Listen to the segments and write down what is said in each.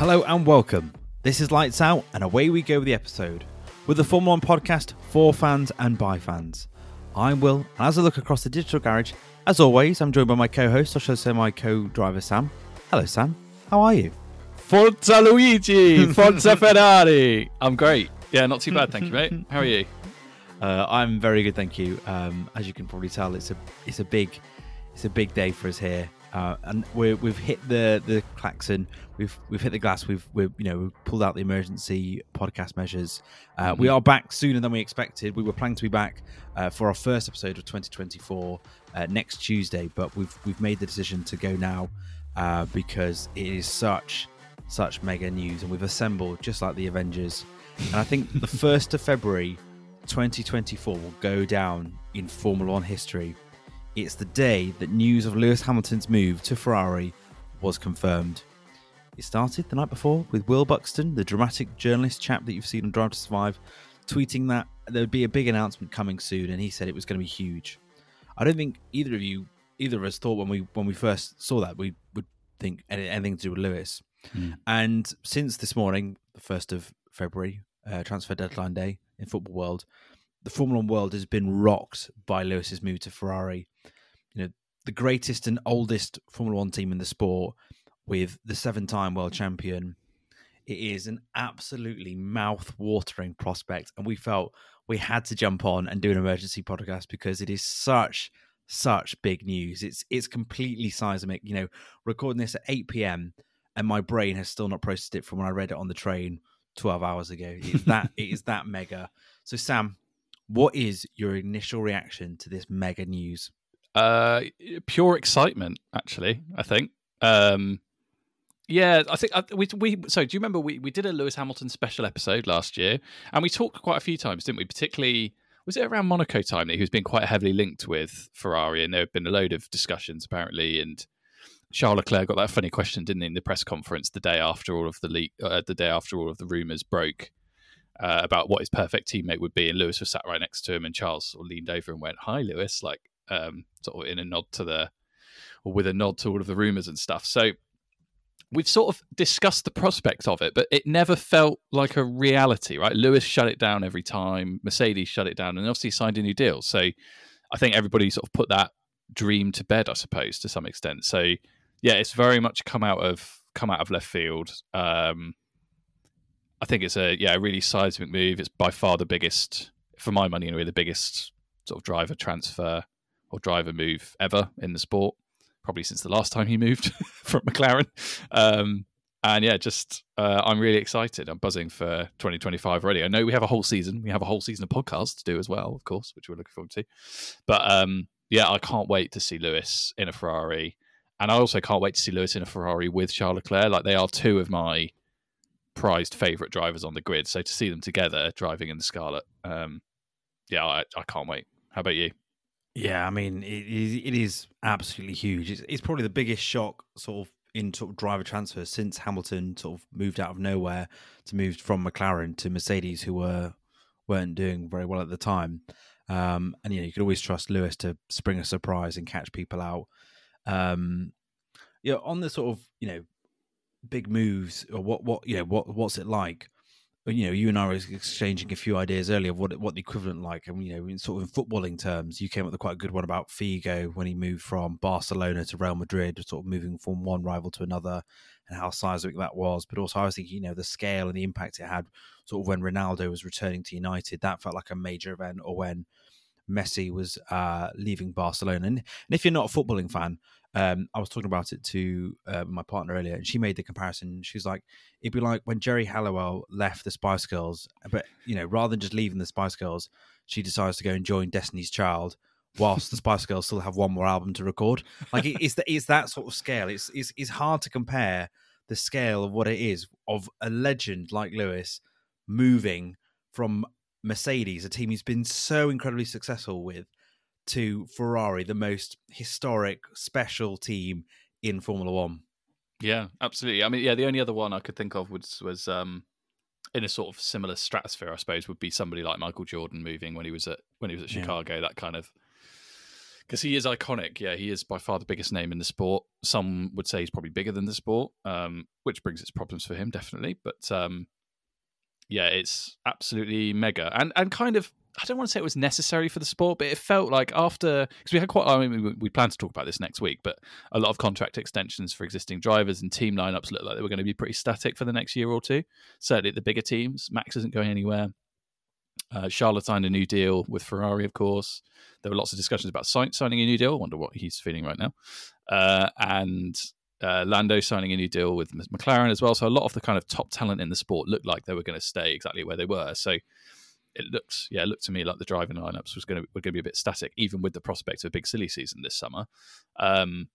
Hello and welcome. This is Lights Out, and away we go with the episode. With the Formula One podcast for fans and by fans. I'm Will, and as I look across the digital garage, as always, I'm joined by my co host, or should I say my co driver, Sam. Hello, Sam. How are you? Forza Luigi, Forza Ferrari. I'm great. Yeah, not too bad, thank you, mate. How are you? Uh, I'm very good, thank you. Um, as you can probably tell, it's a it's a big it's a big day for us here, uh, and we have hit the the klaxon. We've we've hit the glass. We've we've you know we've pulled out the emergency podcast measures. Uh, Mm-hmm. We are back sooner than we expected. We were planning to be back uh, for our first episode of 2024 uh, next Tuesday, but we've we've made the decision to go now uh, because it is such such mega news, and we've assembled just like the Avengers. And I think the first of February 2024 will go down in Formula One history. It's the day that news of Lewis Hamilton's move to Ferrari was confirmed. It started the night before with Will Buxton, the dramatic journalist chap that you've seen on Drive to Survive, tweeting that there would be a big announcement coming soon, and he said it was going to be huge. I don't think either of you, either of us, thought when we when we first saw that we would think anything to do with Lewis. Hmm. And since this morning, the first of February, uh, transfer deadline day in football world, the Formula One world has been rocked by Lewis's move to Ferrari. You know, the greatest and oldest Formula One team in the sport, with the seven-time world champion. It is an absolutely mouth-watering prospect, and we felt we had to jump on and do an emergency podcast because it is such such big news. It's it's completely seismic. You know, recording this at 8 p.m. and my brain has still not processed it from when I read it on the train 12 hours ago. It is that it is that mega. So Sam, what is your initial reaction to this mega news? Uh, pure excitement, actually. I think. Um, yeah, I think we we. So, do you remember we we did a Lewis Hamilton special episode last year, and we talked quite a few times, didn't we? Particularly, was it around Monaco time that he was being quite heavily linked with Ferrari, and there have been a load of discussions apparently, and Charles Leclerc got that funny question, didn't he, in the press conference the day after all of the leak, uh, the day after all of the rumors broke. Uh, about what his perfect teammate would be, and Lewis was sat right next to him, and Charles sort of leaned over and went, "Hi, Lewis," like um, sort of in a nod to the, or with a nod to all of the rumors and stuff. So we've sort of discussed the prospect of it, but it never felt like a reality, right? Lewis shut it down every time, Mercedes shut it down, and obviously signed a new deal. So I think everybody sort of put that dream to bed, I suppose, to some extent. So yeah, it's very much come out of come out of left field. Um, I think it's a yeah a really seismic move. It's by far the biggest, for my money anyway, the biggest sort of driver transfer or driver move ever in the sport. Probably since the last time he moved from McLaren. Um, and yeah, just uh, I'm really excited. I'm buzzing for 2025 already. I know we have a whole season. We have a whole season of podcasts to do as well, of course, which we're looking forward to. But um, yeah, I can't wait to see Lewis in a Ferrari, and I also can't wait to see Lewis in a Ferrari with Charles Leclerc. Like they are two of my prized favorite drivers on the grid. So to see them together driving in the Scarlet, um, yeah, I, I can't wait. How about you? Yeah, I mean, it is, it is absolutely huge. It's, it's probably the biggest shock sort of in sort of driver transfer since Hamilton sort of moved out of nowhere to move from McLaren to Mercedes, who were weren't doing very well at the time. Um, and you know, you could always trust Lewis to spring a surprise and catch people out. Um, know, on the sort of you know big moves or what what you know what what's it like? you know, you and I were exchanging a few ideas earlier of what what the equivalent like, and you know, in sort of in footballing terms, you came up with quite a good one about Figo when he moved from Barcelona to Real Madrid, sort of moving from one rival to another, and how seismic that was. But also, I was thinking, you know, the scale and the impact it had, sort of when Ronaldo was returning to United, that felt like a major event, or when Messi was uh, leaving Barcelona. And, and if you're not a footballing fan, um, I was talking about it to uh, my partner earlier, and she made the comparison. She's like, "It'd be like when Geri Halliwell left the Spice Girls, but you know, rather than just leaving the Spice Girls, she decides to go and join Destiny's Child." Whilst the Spice Girls still have one more album to record, like it, it's, the, it's that sort of scale. It's, it's it's hard to compare the scale of what it is of a legend like Lewis moving from Mercedes, a team he's been so incredibly successful with, to Ferrari, the most historic, special team in Formula One. Yeah, absolutely. I mean, yeah, the only other one I could think of was was um, in a sort of similar stratosphere, I suppose, would be somebody like Michael Jordan moving when he was at when he was at Yeah. Chicago. That kind of because he is iconic. Yeah, he is by far the biggest name in the sport. Some would say he's probably bigger than the sport, um, which brings its problems for him, definitely. But um, yeah, it's absolutely mega and and kind of. I don't want to say it was necessary for the sport, but it felt like after because we had quite. I mean, we, plan to talk about this next week, but a lot of contract extensions for existing drivers and team lineups looked like they were going to be pretty static for the next year or two. Certainly, the bigger teams, Max isn't going anywhere. Uh, Charlotte signed a new deal with Ferrari, of course. There were lots of discussions about signing a new deal. I wonder what he's feeling right now. Uh, and uh, Lando signing a new deal with McLaren as well. So a lot of the kind of top talent in the sport looked like they were going to stay exactly where they were. So it looks, yeah, it looked to me like the driving lineups was going to were going to be a bit static, even with the prospect of a big silly season this summer. Um,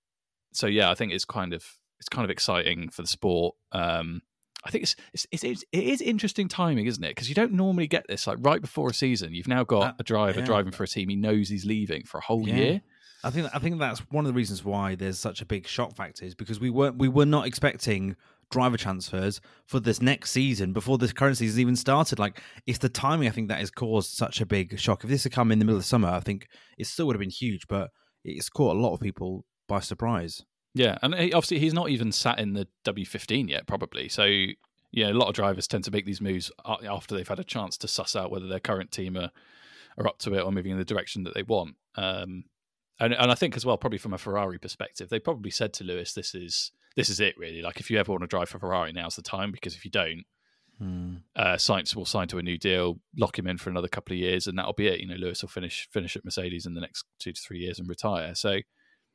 so yeah, I think it's kind of it's kind of exciting for the sport. Um, I think it's, it's, it's it is interesting timing, isn't it? Because you don't normally get this like right before a season. You've now got uh, a driver yeah. driving for a team he knows he's leaving for a whole yeah. year. I think I think that's one of the reasons why there's such a big shock factor is because we weren't we were not expecting driver transfers for this next season before this current season has even started. Like it's the timing I think that has caused such a big shock. If this had come in the middle of summer, I think it still would have been huge, but it's caught a lot of people by surprise. Yeah, and he, obviously he's not even sat in the W15 yet, probably. So yeah, a lot of drivers tend to make these moves after they've had a chance to suss out whether their current team are, are up to it or moving in the direction that they want. Um, and and I think as well, probably from a Ferrari perspective, they probably said to Lewis, "This is this is it, really. Like if you ever want to drive for Ferrari, now's the time. Because if you don't, hmm. uh, Sainz will sign to a new deal, lock him in for another couple of years, and that'll be it. You know, Lewis will finish finish at Mercedes in the next two to three years and retire. So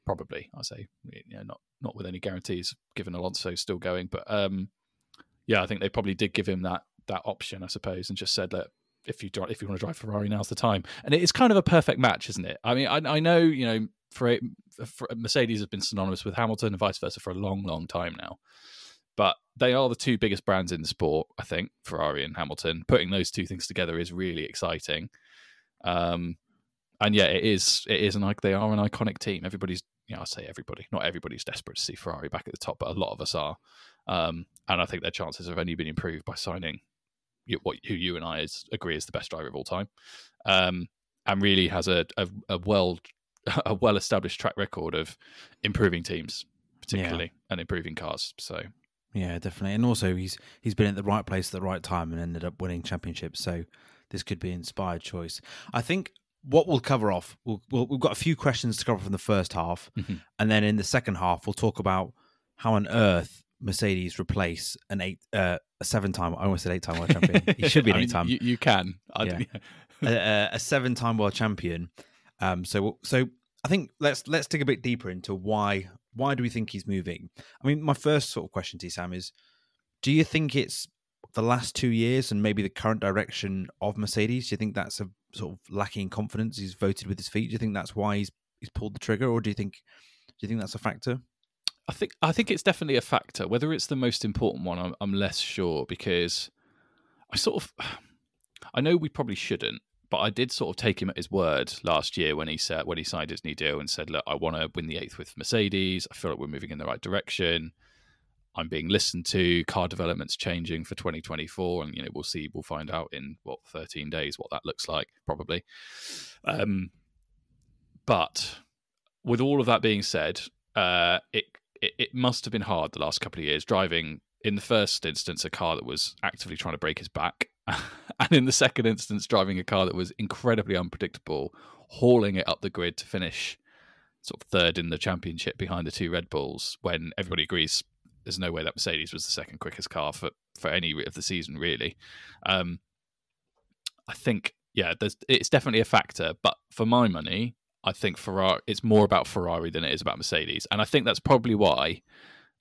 probably, I say, you know, not not with any guarantees, given Alonso still going. But um, yeah, I think they probably did give him that that option, I suppose, and just said that if you if you want to drive Ferrari, now's the time. And it's kind of a perfect match, isn't it? I mean, I, I know you know, for, for Mercedes has been synonymous with Hamilton and vice versa for a long, long time now. But they are the two biggest brands in the sport, I think, Ferrari and Hamilton. Putting those two things together is really exciting. Um, and yeah, it is. It is an like they are an iconic team. Everybody's, you know, I say everybody, not everybody's desperate to see Ferrari back at the top, but a lot of us are. Um, and I think their chances have only been improved by signing what who you and I is, agree is the best driver of all time, um, and really has a, a, a well a well established track record of improving teams, particularly yeah. and improving cars. So yeah, definitely, and also he's he's been at the right place at the right time and ended up winning championships. So this could be an inspired choice. I think what we'll cover off, we'll, we we have got a few questions to cover from the first half, mm-hmm. and then in the second half we'll talk about how on earth Mercedes replace an eight, uh, a seven-time. I almost said eight-time world champion. He should be an eight-time. You, you, can, yeah. a, a, seven-time world champion. Um, so, so I think let's let's dig a bit deeper into why why do we think he's moving? I mean, my first sort of question to you, Sam, is: Do you think it's the last two years and maybe the current direction of Mercedes? Do you think that's a sort of lacking confidence? He's voted with his feet. Do you think that's why he's he's pulled the trigger, or do you think do you think that's a factor? I think I think it's definitely a factor. Whether it's the most important one, I'm, I'm less sure because I sort of I know we probably shouldn't, but I did sort of take him at his word last year when he said when he signed his new deal and said, "Look, I want to win the eighth with Mercedes. I feel like we're moving in the right direction. I'm being listened to. Car development's changing for 2024, and you know we'll see. We'll find out in what 13 days what that looks like, probably. Um, but with all of that being said, uh, it it, it must have been hard the last couple of years driving in the first instance a car that was actively trying to break his back and in the second instance driving a car that was incredibly unpredictable hauling it up the grid to finish sort of third in the championship behind the two red bulls when everybody agrees there's no way that mercedes was the second quickest car for, for any of the season really. Um, i think yeah it's definitely a factor but for my money I think Ferrari it's more about Ferrari than it is about Mercedes, and I think that's probably why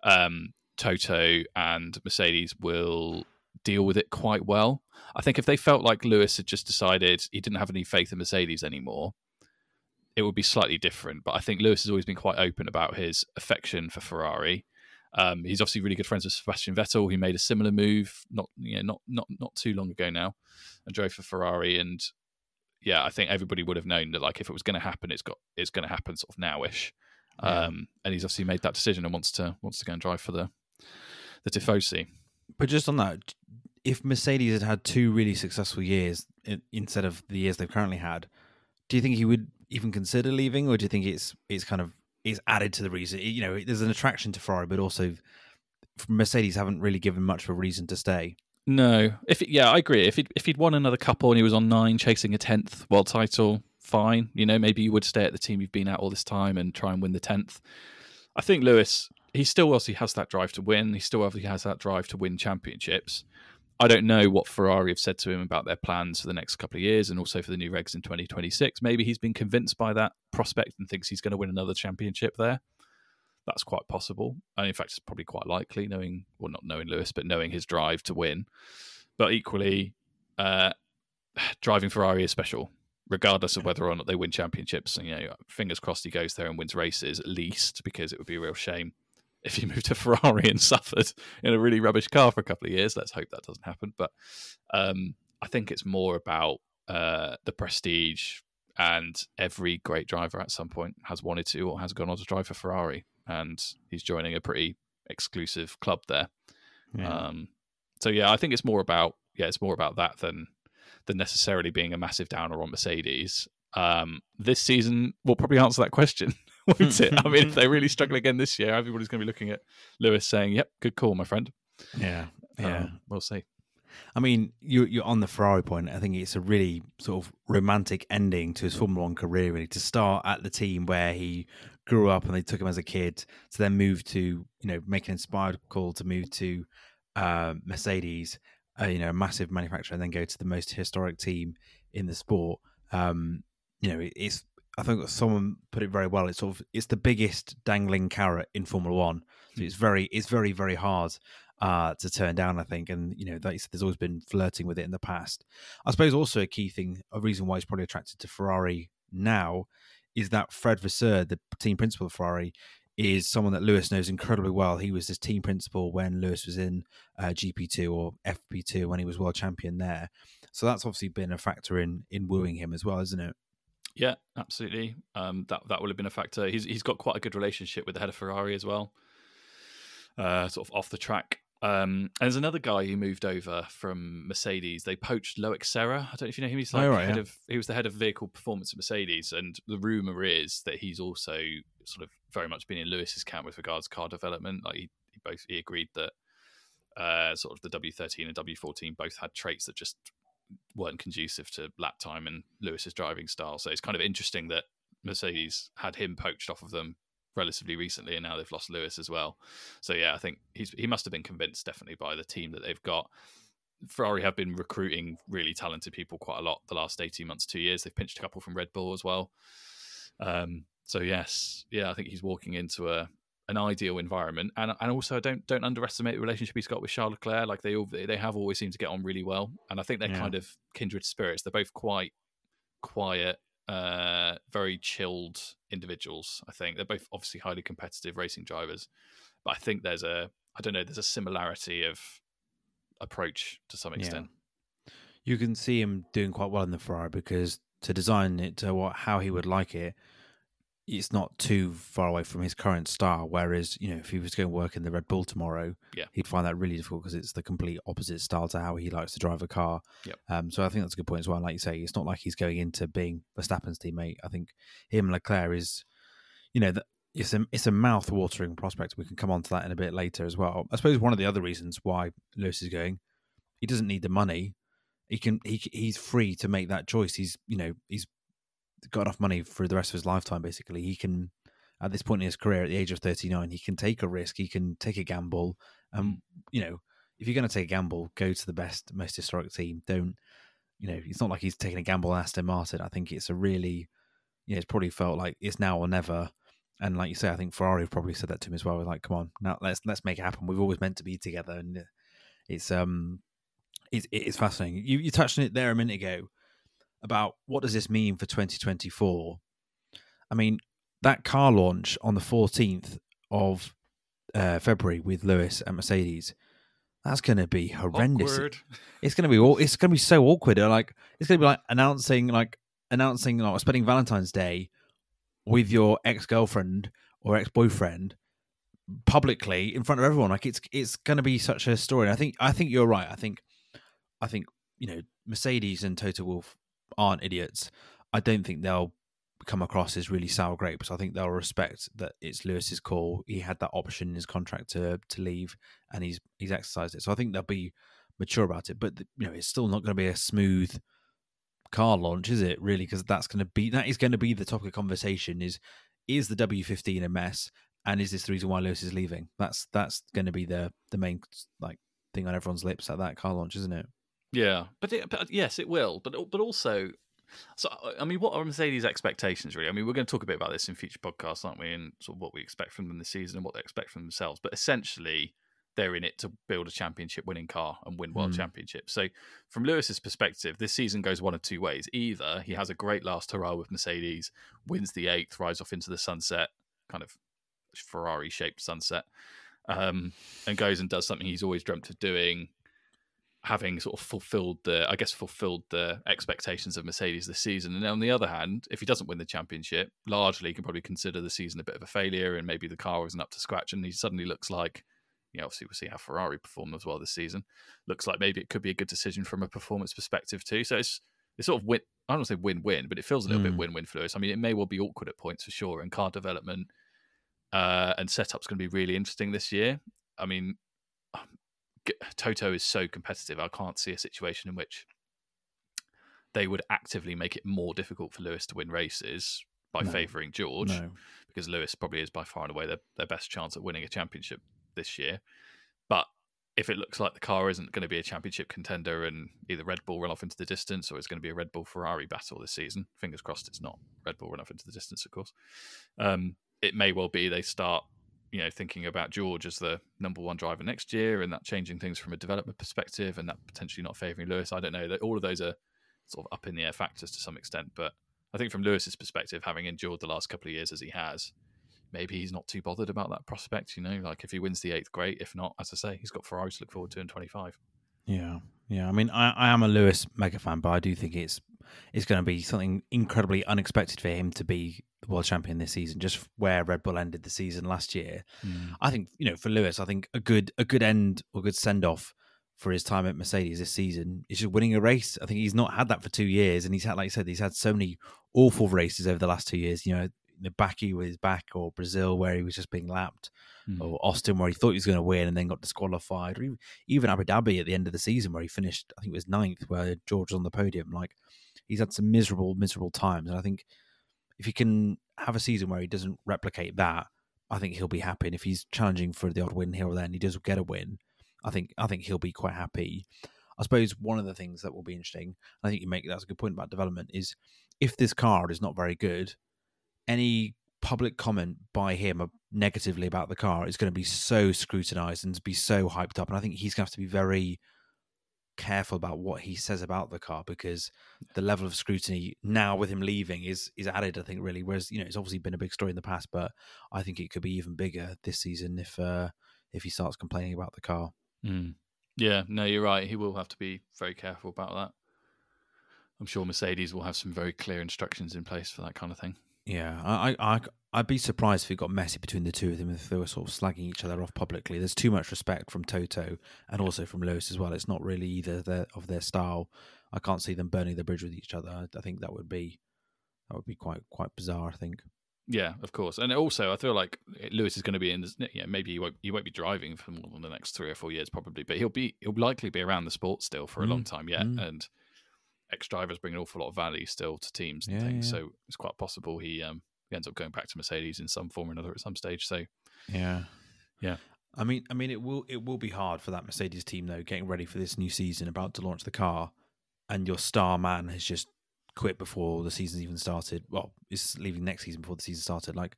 um, Toto and Mercedes will deal with it quite well. I think if they felt like Lewis had just decided he didn't have any faith in Mercedes anymore, it would be slightly different. But I think Lewis has always been quite open about his affection for Ferrari. Um, he's obviously really good friends with Sebastian Vettel. He made a similar move not you know not not not too long ago now, and drove for Ferrari. And yeah, I think everybody would have known that like if it was going to happen, it's got it's going to happen sort of nowish. Yeah. Um, and he's obviously made that decision and wants to wants to go and drive for the the Tifosi. But just on that, if Mercedes had had two really successful years instead of the years they've currently had, do you think he would even consider leaving, or do you think it's it's kind of it's added to the reason? You know, there's an attraction to Ferrari, but also Mercedes haven't really given much of a reason to stay. No, if yeah, I agree. If he if he'd won another couple and he was on nine, chasing a tenth world title, fine. You know, maybe you would stay at the team you've been at all this time and try and win the tenth. I think Lewis, he still obviously has that drive to win. He still obviously has that drive to win championships. I don't know what Ferrari have said to him about their plans for the next couple of years and also for the new regs in 2026. Maybe he's been convinced by that prospect and thinks he's going to win another championship there. That's quite possible. And in fact, it's probably quite likely, knowing, well, not knowing Lewis, but knowing his drive to win. But equally, uh, driving Ferrari is special, regardless of whether or not they win championships. And, you know, fingers crossed he goes there and wins races at least, because it would be a real shame if he moved to Ferrari and suffered in a really rubbish car for a couple of years. Let's hope that doesn't happen. But um, I think it's more about uh, the prestige. And every great driver at some point has wanted to or has gone on to drive for Ferrari. And he's joining a pretty exclusive club there. Yeah. Um, so yeah, I think it's more about yeah, it's more about that than than necessarily being a massive downer on Mercedes. Um, this season will probably answer that question won't it? I mean, if they really struggle again this year, everybody's going to be looking at Lewis saying, "Yep, good call, my friend." Yeah, yeah, um, we'll see. I mean, you, you're on the Ferrari point. I think it's a really sort of romantic ending to his Formula One career, really, to start at the team where he grew up and they took him as a kid, to then move to, you know, make an inspired call to move to uh, Mercedes, uh, you know, a massive manufacturer, and then go to the most historic team in the sport. Um, you know, it's I think someone put it very well. It's sort of it's the biggest dangling carrot in Formula One. So it's hmm. very it's very very hard uh, to turn down. I think, and you know, there's always been flirting with it in the past. I suppose also a key thing, a reason why he's probably attracted to Ferrari now, is that Fred Vasseur, the team principal of Ferrari, is someone that Lewis knows incredibly well. He was his team principal when Lewis was in uh, GP2 or FP2 when he was world champion there. So that's obviously been a factor in in wooing him as well, isn't it? Yeah, absolutely. Um, that that will have been a factor. He's he's got quite a good relationship with the head of Ferrari as well. Uh, sort of off the track. Um, and there's another guy who moved over from Mercedes. They poached Loic Serra. I don't know if you know him. He's like oh, right, head yeah. of he was the head of vehicle performance at Mercedes, and the rumor is that he's also sort of very much been in Lewis's camp with regards to car development. Like he, he both he agreed that uh, sort of the W13 and W14 both had traits that just weren't conducive to lap time and Lewis's driving style. So it's kind of interesting that Mercedes had him poached off of them relatively recently, and now they've lost Lewis as well. So yeah, I think he's he must have been convinced definitely by the team that they've got. Ferrari have been recruiting really talented people quite a lot the last eighteen months, two years. They've pinched a couple from Red Bull as well. Um, so yes, yeah, I think he's walking into a an ideal environment, and and also don't don't underestimate the relationship he's got with Charles Leclerc. Like they all they have always seemed to get on really well, and I think they're yeah. kind of kindred spirits. They're both quite quiet, uh, very chilled individuals. I think they're both obviously highly competitive racing drivers, but I think there's a I don't know there's a similarity of approach to some extent. Yeah. You can see him doing quite well in the Ferrari because to design it to what how he would like it it's not too far away from his current style. Whereas, you know, if he was going to work in the Red Bull tomorrow, yeah. he'd find that really difficult because it's the complete opposite style to how he likes to drive a car. Yep. Um, so I think that's a good point as well. Like you say, it's not like he's going into being Verstappen's teammate. I think him and Leclerc is, you know, it's a it's a mouth watering prospect. We can come on to that in a bit later as well. I suppose one of the other reasons why Lewis is going, he doesn't need the money. He can he he's free to make that choice. He's you know he's got enough money for the rest of his lifetime. Basically, he can at this point in his career, at the age of thirty nine, he can take a risk. He can take a gamble. And um, you know, if you're going to take a gamble, go to the best, most historic team. Don't you know? It's not like he's taking a gamble on Aston Martin. I think it's a really, you know, it's probably felt like it's now or never. And like you say, I think Ferrari probably said that to him as well. like, come on, now let's let's make it happen. We've always meant to be together, and it's um, it's it's fascinating. You you touched on it there a minute ago about what does this mean for 2024. I mean, that car launch on the 14th of uh, February with Lewis and Mercedes, that's going to be horrendous. Awkward. It's going to be it's going to be so awkward. Like it's going to be like announcing like announcing like spending Valentine's Day with your ex girlfriend or ex boyfriend publicly in front of everyone. Like it's it's going to be such a story. I think I think you're right. I think I think you know Mercedes and Toto Wolff aren't idiots. I don't think they'll come across as really sour grapes. I think they'll respect that it's Lewis's call. He had that option in his contract to to leave, and he's he's exercised it. So I think they'll be mature about it. But you know, it's still not going to be a smooth car launch, is it? Really, because that's going to be that is going to be the topic of conversation. Is is the W15 a mess? And is this the reason why Lewis is leaving? That's that's going to be the the main like thing on everyone's lips at that car launch, isn't it? Yeah, but, it, but yes, it will. But but also, so I mean, what are Mercedes' expectations really? I mean, we're going to talk a bit about this in future podcasts, aren't we? And sort of what we expect from them this season and what they expect from themselves. But essentially, they're in it to build a championship winning car and win world mm. championships. So, from Lewis's perspective, this season goes one of two ways. Either he has a great last hurrah with Mercedes, wins the eighth, rides off into the sunset, kind of Ferrari shaped sunset, um, and goes and does something he's always dreamt of doing, having sort of fulfilled the, I guess, fulfilled the expectations of Mercedes this season. And on the other hand, if he doesn't win the championship, largely can probably consider the season a bit of a failure, and maybe the car wasn't up to scratch, and he suddenly looks like you know, obviously we'll see how Ferrari perform as well this season. Looks like maybe it could be a good decision from a performance perspective too. So it's it's sort of win. I don't want to say win-win, but it feels a little mm. bit win-win for Lewis. I mean, it may well be awkward at points for sure, and car development uh, and setup's going to be really interesting this year. I mean, Toto is so competitive. I can't see a situation in which they would actively make it more difficult for Lewis to win races by no. favouring George, no. because Lewis probably is by far and away their, their best chance at winning a championship this year. But if it looks like the car isn't going to be a championship contender and either Red Bull run off into the distance or it's going to be a Red Bull Ferrari battle this season, fingers crossed it's not Red Bull run off into the distance, of course. Um, it may well be they start, you know, thinking about George as the number one driver next year and that changing things from a development perspective and that potentially not favouring Lewis. I don't know that All of those are sort of up in the air factors to some extent, but I think from Lewis's perspective, having endured the last couple of years as he has, maybe he's not too bothered about that prospect. You know, like if he wins the eighth, great. If not, as I say, he's got Ferrari to look forward to in 25. Yeah, yeah. I mean, I, I am a Lewis mega fan, but I do think it's it's going to be something incredibly unexpected for him to be the world champion this season. Just where Red Bull ended the season last year, mm. I think you know for Lewis, I think a good a good end or good send off for his time at Mercedes this season is just winning a race. I think he's not had that for two years, and he's had, like I said, he's had so many awful races over the last two years. You know, the Baku with his back, or Brazil where he was just being lapped, mm. or Austin where he thought he was going to win and then got disqualified, or even Abu Dhabi at the end of the season where he finished, I think it was ninth, where George was on the podium. Like he's had some miserable, miserable times, and I think if he can have a season where he doesn't replicate that, I think he'll be happy. And if he's challenging for the odd win here or there, and he does get a win, I think I think he'll be quite happy. I suppose one of the things that will be interesting, I think you make that's a good point about development, is if this card is not very good, any public comment by him negatively about the car is going to be so scrutinized and be so hyped up. And I think he's going to have to be very careful about what he says about the car because the level of scrutiny now with him leaving is is added. I think really, whereas you know it's obviously been a big story in the past, but I think it could be even bigger this season if uh, if he starts complaining about the car. Mm. Yeah, no, you're right. He will have to be very careful about that. I'm sure Mercedes will have some very clear instructions in place for that kind of thing. Yeah, I, I, I'd be surprised if it got messy between the two of them if they were sort of slagging each other off publicly. There's too much respect from Toto and also from Lewis as well. It's not really either their, of their style. I can't see them burning the bridge with each other. I, think that would be that would be quite quite bizarre. I think. Yeah, of course, and also I feel like Lewis is going to be in. This, yeah, maybe he won't he won't be driving for more than the next three or four years, probably, but he'll be he'll likely be around the sport still for a mm. long time yet, mm. and ex drivers bring an awful lot of value still to teams and yeah, things. Yeah. So it's quite possible he um he ends up going back to Mercedes in some form or another at some stage. So yeah, yeah. I mean, I mean, it will it will be hard for that Mercedes team though, getting ready for this new season, about to launch the car, and your star man has just quit before the season's even started. Well, is leaving next season before the season started. Like,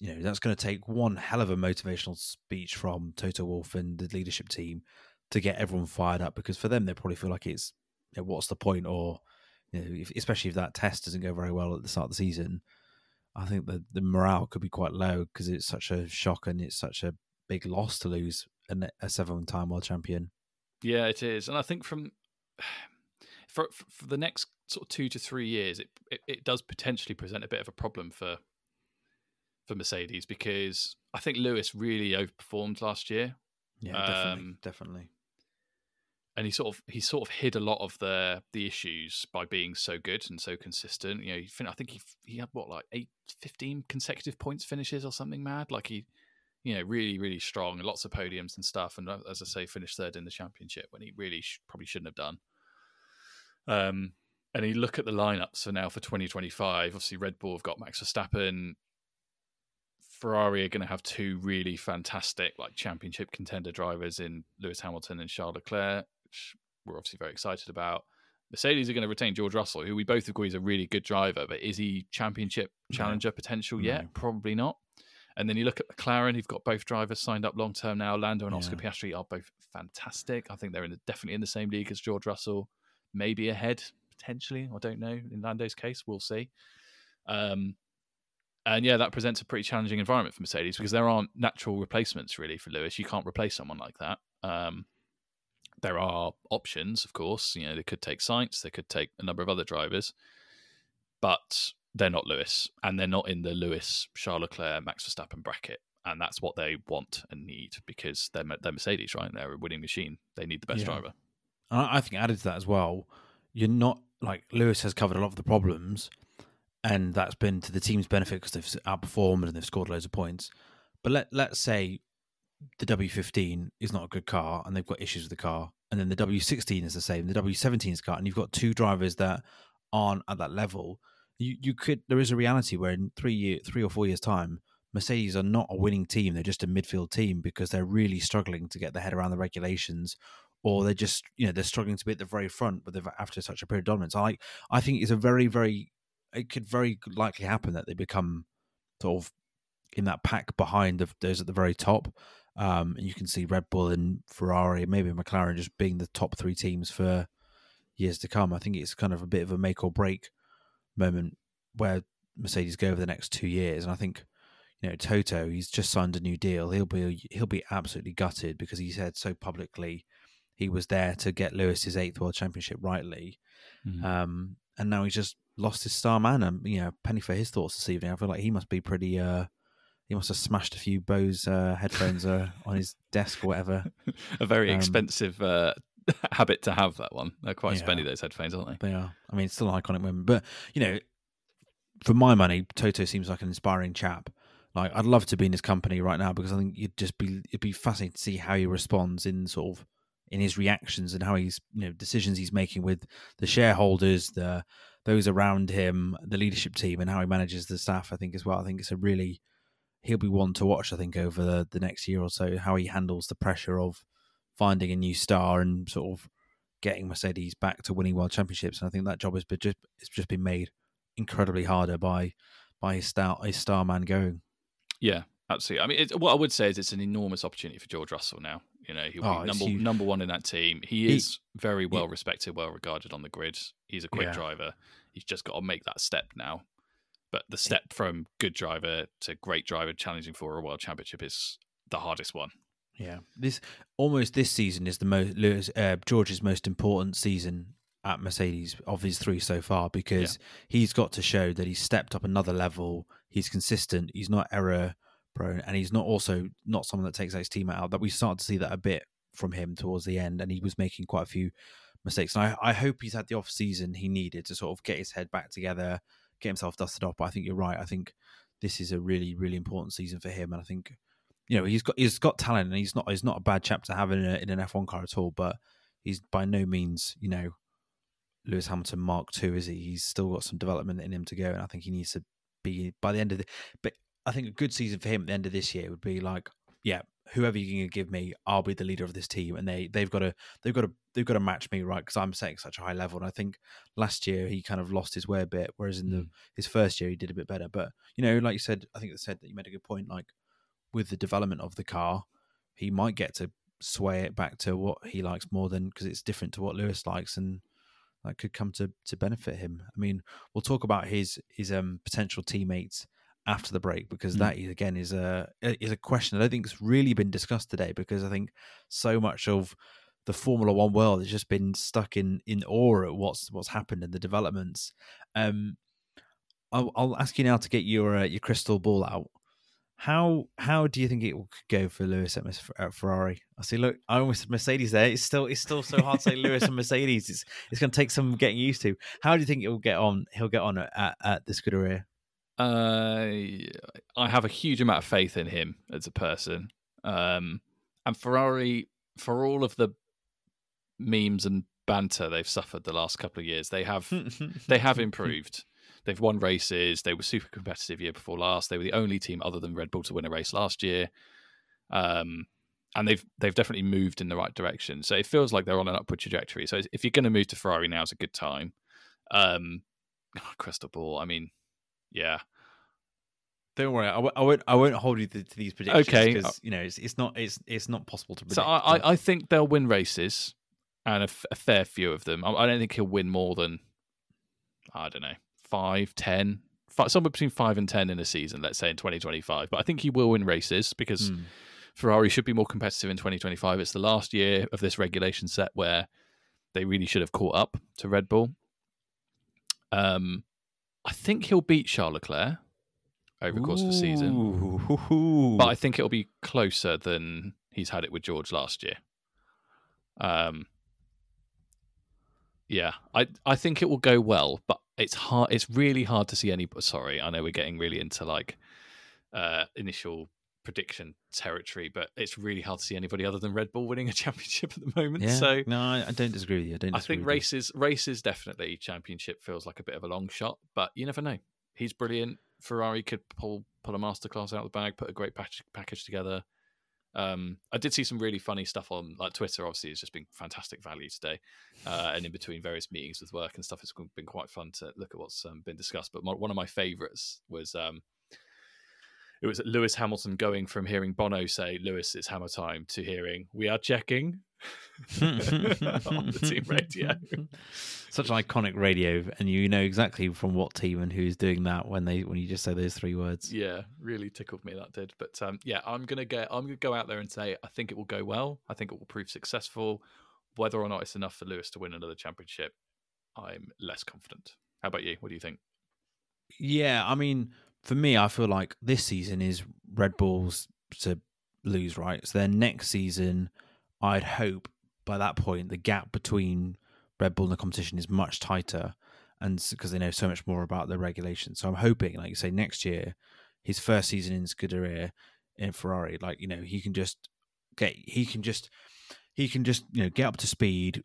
you know, that's going to take one hell of a motivational speech from Toto Wolff and the leadership team to get everyone fired up. Because for them, they probably feel like it's, you know, what's the point, or you know, if, especially if that test doesn't go very well at the start of the season I think the the morale could be quite low because it's such a shock and it's such a big loss to lose a, a seven time world champion. Yeah, it is, and I think from for for the next sort of two to three years, it, it, it does potentially present a bit of a problem for for Mercedes because I think Lewis really overperformed last year. Yeah, definitely, um, definitely. And he sort of he sort of hid a lot of the the issues by being so good and so consistent. You know, I think he he had what like eight, 15 consecutive points finishes or something mad. Like he, you know, really really strong lots of podiums and stuff. And uh, as I say, finished third in the championship when he really sh- probably shouldn't have done. Um, and you look at the lineups for now for 2025. Obviously, Red Bull have got Max Verstappen. Ferrari are going to have two really fantastic, like championship contender drivers in Lewis Hamilton and Charles Leclerc which we're obviously very excited about. Mercedes are going to retain George Russell, who we both agree is a really good driver, but is he championship challenger no. potential yet? No. Probably not. And then you look at McLaren, who've got both drivers signed up long term now. Lando and Oscar yeah. Piastri are both fantastic. I think they're in the, definitely in the same league as George Russell, maybe ahead potentially. I don't know. In Lando's case, we'll see. Um, and yeah, that presents a pretty challenging environment for Mercedes because there aren't natural replacements really for Lewis. You can't replace someone like that. Um, there are options, of course. You know, they could take Sainz, they could take a number of other drivers, but they're not Lewis, and they're not in the Lewis, Charles Leclerc, Max Verstappen bracket, and that's what they want and need because they're they're Mercedes, right? They're a winning machine. They need the best yeah. driver. I think added to that as well, you're not like Lewis has covered a lot of the problems, and that's been to the team's benefit because they've outperformed and they've scored loads of points. But let let's say the W15 is not a good car and they've got issues with the car. And then the W16 is the same, the W17 is car, and you've got two drivers that aren't at that level. You you could there is a reality where in three year three or four years time, Mercedes are not a winning team. They're just a midfield team because they're really struggling to get their head around the regulations, or they're just you know they're struggling to be at the very front, but they've after such a period of dominance. I like I think it's a very very it could very likely happen that they become sort of in that pack behind the, those at the very top. Um, and you can see Red Bull and Ferrari, maybe McLaren, just being the top three teams for years to come. I think it's kind of a bit of a make or break moment where Mercedes go over the next two years. And I think, you know, Toto, he's just signed a new deal. He'll be he'll be absolutely gutted because he said so publicly he was there to get Lewis's eighth world championship rightly. Mm-hmm. Um, and now he's just lost his star man. And you know, penny for his thoughts this evening. I feel like he must be pretty uh, he must have smashed a few Bose uh, headphones uh, on his desk or whatever. a very um, expensive uh, habit to have that one. They're quite yeah, spendy those headphones, aren't they? They are. I mean, it's still an iconic moment, but you know, for my money, Toto seems like an inspiring chap. Like, I'd love to be in his company right now because I think you'd just be it'd be fascinating to see how he responds in sort of in his reactions and how he's you know decisions he's making with the shareholders, the those around him, the leadership team, and how he manages the staff. I think as well. I think it's a really he'll be one to watch. I think over the, the next year or so, how he handles the pressure of finding a new star and sort of getting Mercedes back to winning world championships. And I think that job has been just it's just been made incredibly harder by by his star his star man going. Yeah, absolutely. I mean, it, what I would say is it's an enormous opportunity for George Russell now. You know, he'll oh, be number huge. number one in that team. He is very well he, respected, well regarded on the grid. He's a quick yeah. driver. He's just got to make that step now. But the step from good driver to great driver challenging for a world championship is the hardest one. Yeah, this almost this season is the most Lewis uh, George's most important season at Mercedes of his three so far because yeah. he's got to show that he's stepped up another level. He's consistent. He's not error prone, and he's not also not someone that takes his team out. That we started to see that a bit from him towards the end, and he was making quite a few mistakes. And I, I hope he's had the off season he needed to sort of get his head back together, get himself dusted off. But I think you're right. I think this is a really, really important season for him, and I think you know he's got he's got talent, and he's not he's not a bad chap to have in, a, in an F1 car at all. But he's by no means you know Lewis Hamilton Mark II, is he? He's still got some development in him to go, and I think he needs to be by the end of the. But I think a good season for him at the end of this year would be like, yeah, whoever you're going to give me, I'll be the leader of this team, and they they've got to they've got to they've got to match me right because I'm setting such a high level. And I think last year he kind of lost his way a bit, whereas in the mm. his first year he did a bit better. But you know, like you said, I think it said that you made a good point. Like with the development of the car, he might get to sway it back to what he likes more than because it's different to what Lewis likes, and that could come to to benefit him. I mean, we'll talk about his his um potential teammates after the break because mm. that again is a is a question that I don't think has really been discussed today because I think so much of the Formula One world has just been stuck in in awe at what's what's happened and the developments. Um, I'll, I'll ask you now to get your uh, your crystal ball out How how do you think it will go for Lewis at, at Ferrari? I see. Look, I almost said Mercedes there. It's still it's still so hard to say Lewis and Mercedes. It's it's going to take some getting used to. How do you think it will get on? He'll get on at, at the Scuderia. Uh, I have a huge amount of faith in him as a person. Um, and Ferrari, for all of the memes and banter they've suffered the last couple of years, they have they have improved. They've won races. They were super competitive year before last. They were the only team other than Red Bull to win a race last year. Um, and they've they've definitely moved in the right direction. So it feels like they're on an upward trajectory. So if you're going to move to Ferrari now is a good time. Um, crystal ball. I mean, yeah. Don't worry, I w- I won't. I won't hold you to, to these predictions. Okay, because you know it's, it's not it's it's not possible to predict. So I, I, I think they'll win races, and a, f- a fair few of them. I, I don't think he'll win more than I don't know five, ten, five, somewhere between five and ten in a season. Let's say in 2025. But I think he will win races because Hmm. Ferrari should be more competitive in 2025. It's the last year of this regulation set where they really should have caught up to Red Bull. Um, I think he'll beat Charles Leclerc over the course of the season, Ooh. but I think it'll be closer than he's had it with George last year. Um, yeah, I I think it will go well, but it's hard. It's really hard to see any. Sorry, I know we're getting really into like uh, initial prediction territory, but it's really hard to see anybody other than Red Bull winning a championship at the moment. yeah. So no, I, don't disagree with you. I don't. I think with you. races races definitely championship feels like a bit of a long shot, but you never know. He's brilliant. Ferrari could pull pull a masterclass out of the bag, put a great package package together. Um, I did see some really funny stuff on like Twitter. Obviously, it's just been fantastic value today, uh, and in between various meetings with work and stuff, it's been quite fun to look at what's um, been discussed. But my, one of my favourites was um, it was Lewis Hamilton going from hearing Bono say "Lewis, it's hammer time" to hearing "We are checking" on the team radio. Such an iconic radio, and you know exactly from what team and who's doing that when they when you just say those three words. Yeah, really tickled me that did. But um, yeah, I'm gonna get I'm gonna go out there and say I think it will go well. I think it will prove successful. Whether or not it's enough for Lewis to win another championship, I'm less confident. How about you? What do you think? Yeah, I mean, for me, I feel like this season is Red Bulls to lose, right? So then next season, I'd hope by that point the gap between Red Bull and the competition is much tighter, and because they know so much more about the regulations. So I'm hoping, like you say, next year, his first season in Scuderia in Ferrari, like you know, he can just get, he can just, he can just you know get up to speed,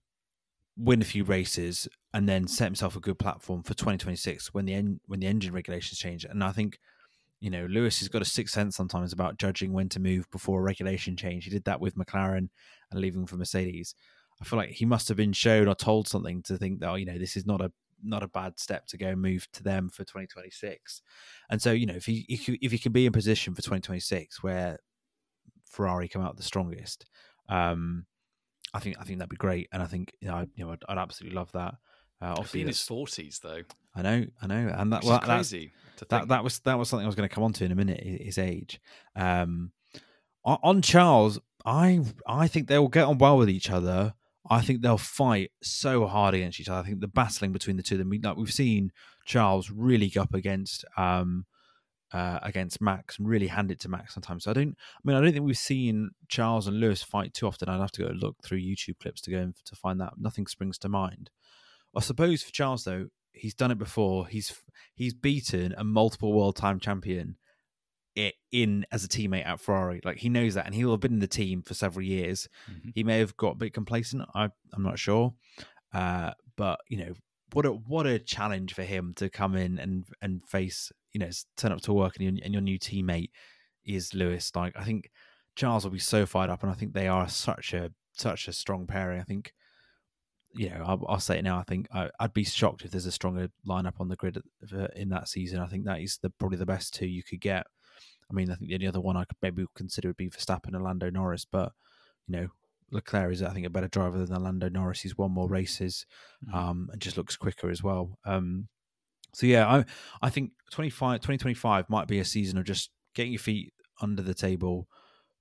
win a few races, and then set himself a good platform for 2026 when the en- when the engine regulations change. And I think, you know, Lewis has got a sixth sense sometimes about judging when to move before a regulation change. He did that with McLaren and leaving for Mercedes. I feel like he must have been shown or told something to think that, oh, you know, this is not a not a bad step to go and move to them for 2026. And so, you know, if he if he, if he can be in position for 2026 where Ferrari come out the strongest, um, I think I think that'd be great. And I think you know, I, you know, I'd, I'd absolutely love that. Uh, obviously, be in his forties though. I know, I know, and that well, crazy to that think. that was that was something I was going to come on to in a minute. His age. Um, on, Charles, I I think they will get on well with each other. I think they'll fight so hard against each other. I think the battling between the two of them, like we've seen Charles really go up against um uh, against Max and really hand it to Max sometimes. So I don't. I mean, I don't think we've seen Charles and Lewis fight too often. I'd have to go look through YouTube clips to go and to find that. Nothing springs to mind. I suppose for Charles though, he's done it before. He's he's beaten a multiple world time champion in as a teammate at Ferrari. Like he knows that, and he will have been in the team for several years. Mhm. He may have got a bit complacent. I I'm not sure, uh, but you know what a what a challenge for him to come in and and face you know turn up to work and your, and your new teammate is Lewis. Like I think Charles will be so fired up, and I think they are such a such a strong pairing. I think you know, I'll, I'll say it now. I think I, I'd be shocked if there's a stronger lineup on the grid in that season. I think that is the probably the best two you could get. I mean, I think the only other one I could maybe consider would be Verstappen and Lando Norris, but you know, Leclerc is I think a better driver than Lando Norris. He's won more races, Mhm. um, and just looks quicker as well. Um, so yeah, I I think 25, 2025 might be a season of just getting your feet under the table,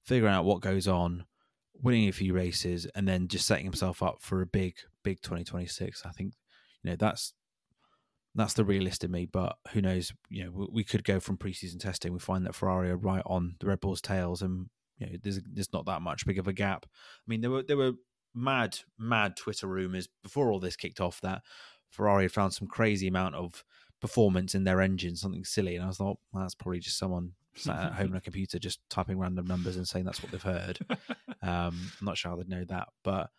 figuring out what goes on, winning a few races, and then just setting himself up for a big, big 2026. I think, you know, that's That's the realist in me, but who knows? You know, we, we could go from preseason testing. We find that Ferrari are right on the Red Bull's tails, and you know, there's there's not that much big of a gap. I mean, there were there were mad mad Twitter rumors before all this kicked off that Ferrari had found some crazy amount of performance in their engine, something silly, and I was like, well, that's probably just someone sat at home on a computer just typing random numbers and saying that's what they've heard. um, I'm not sure how they'd know that, but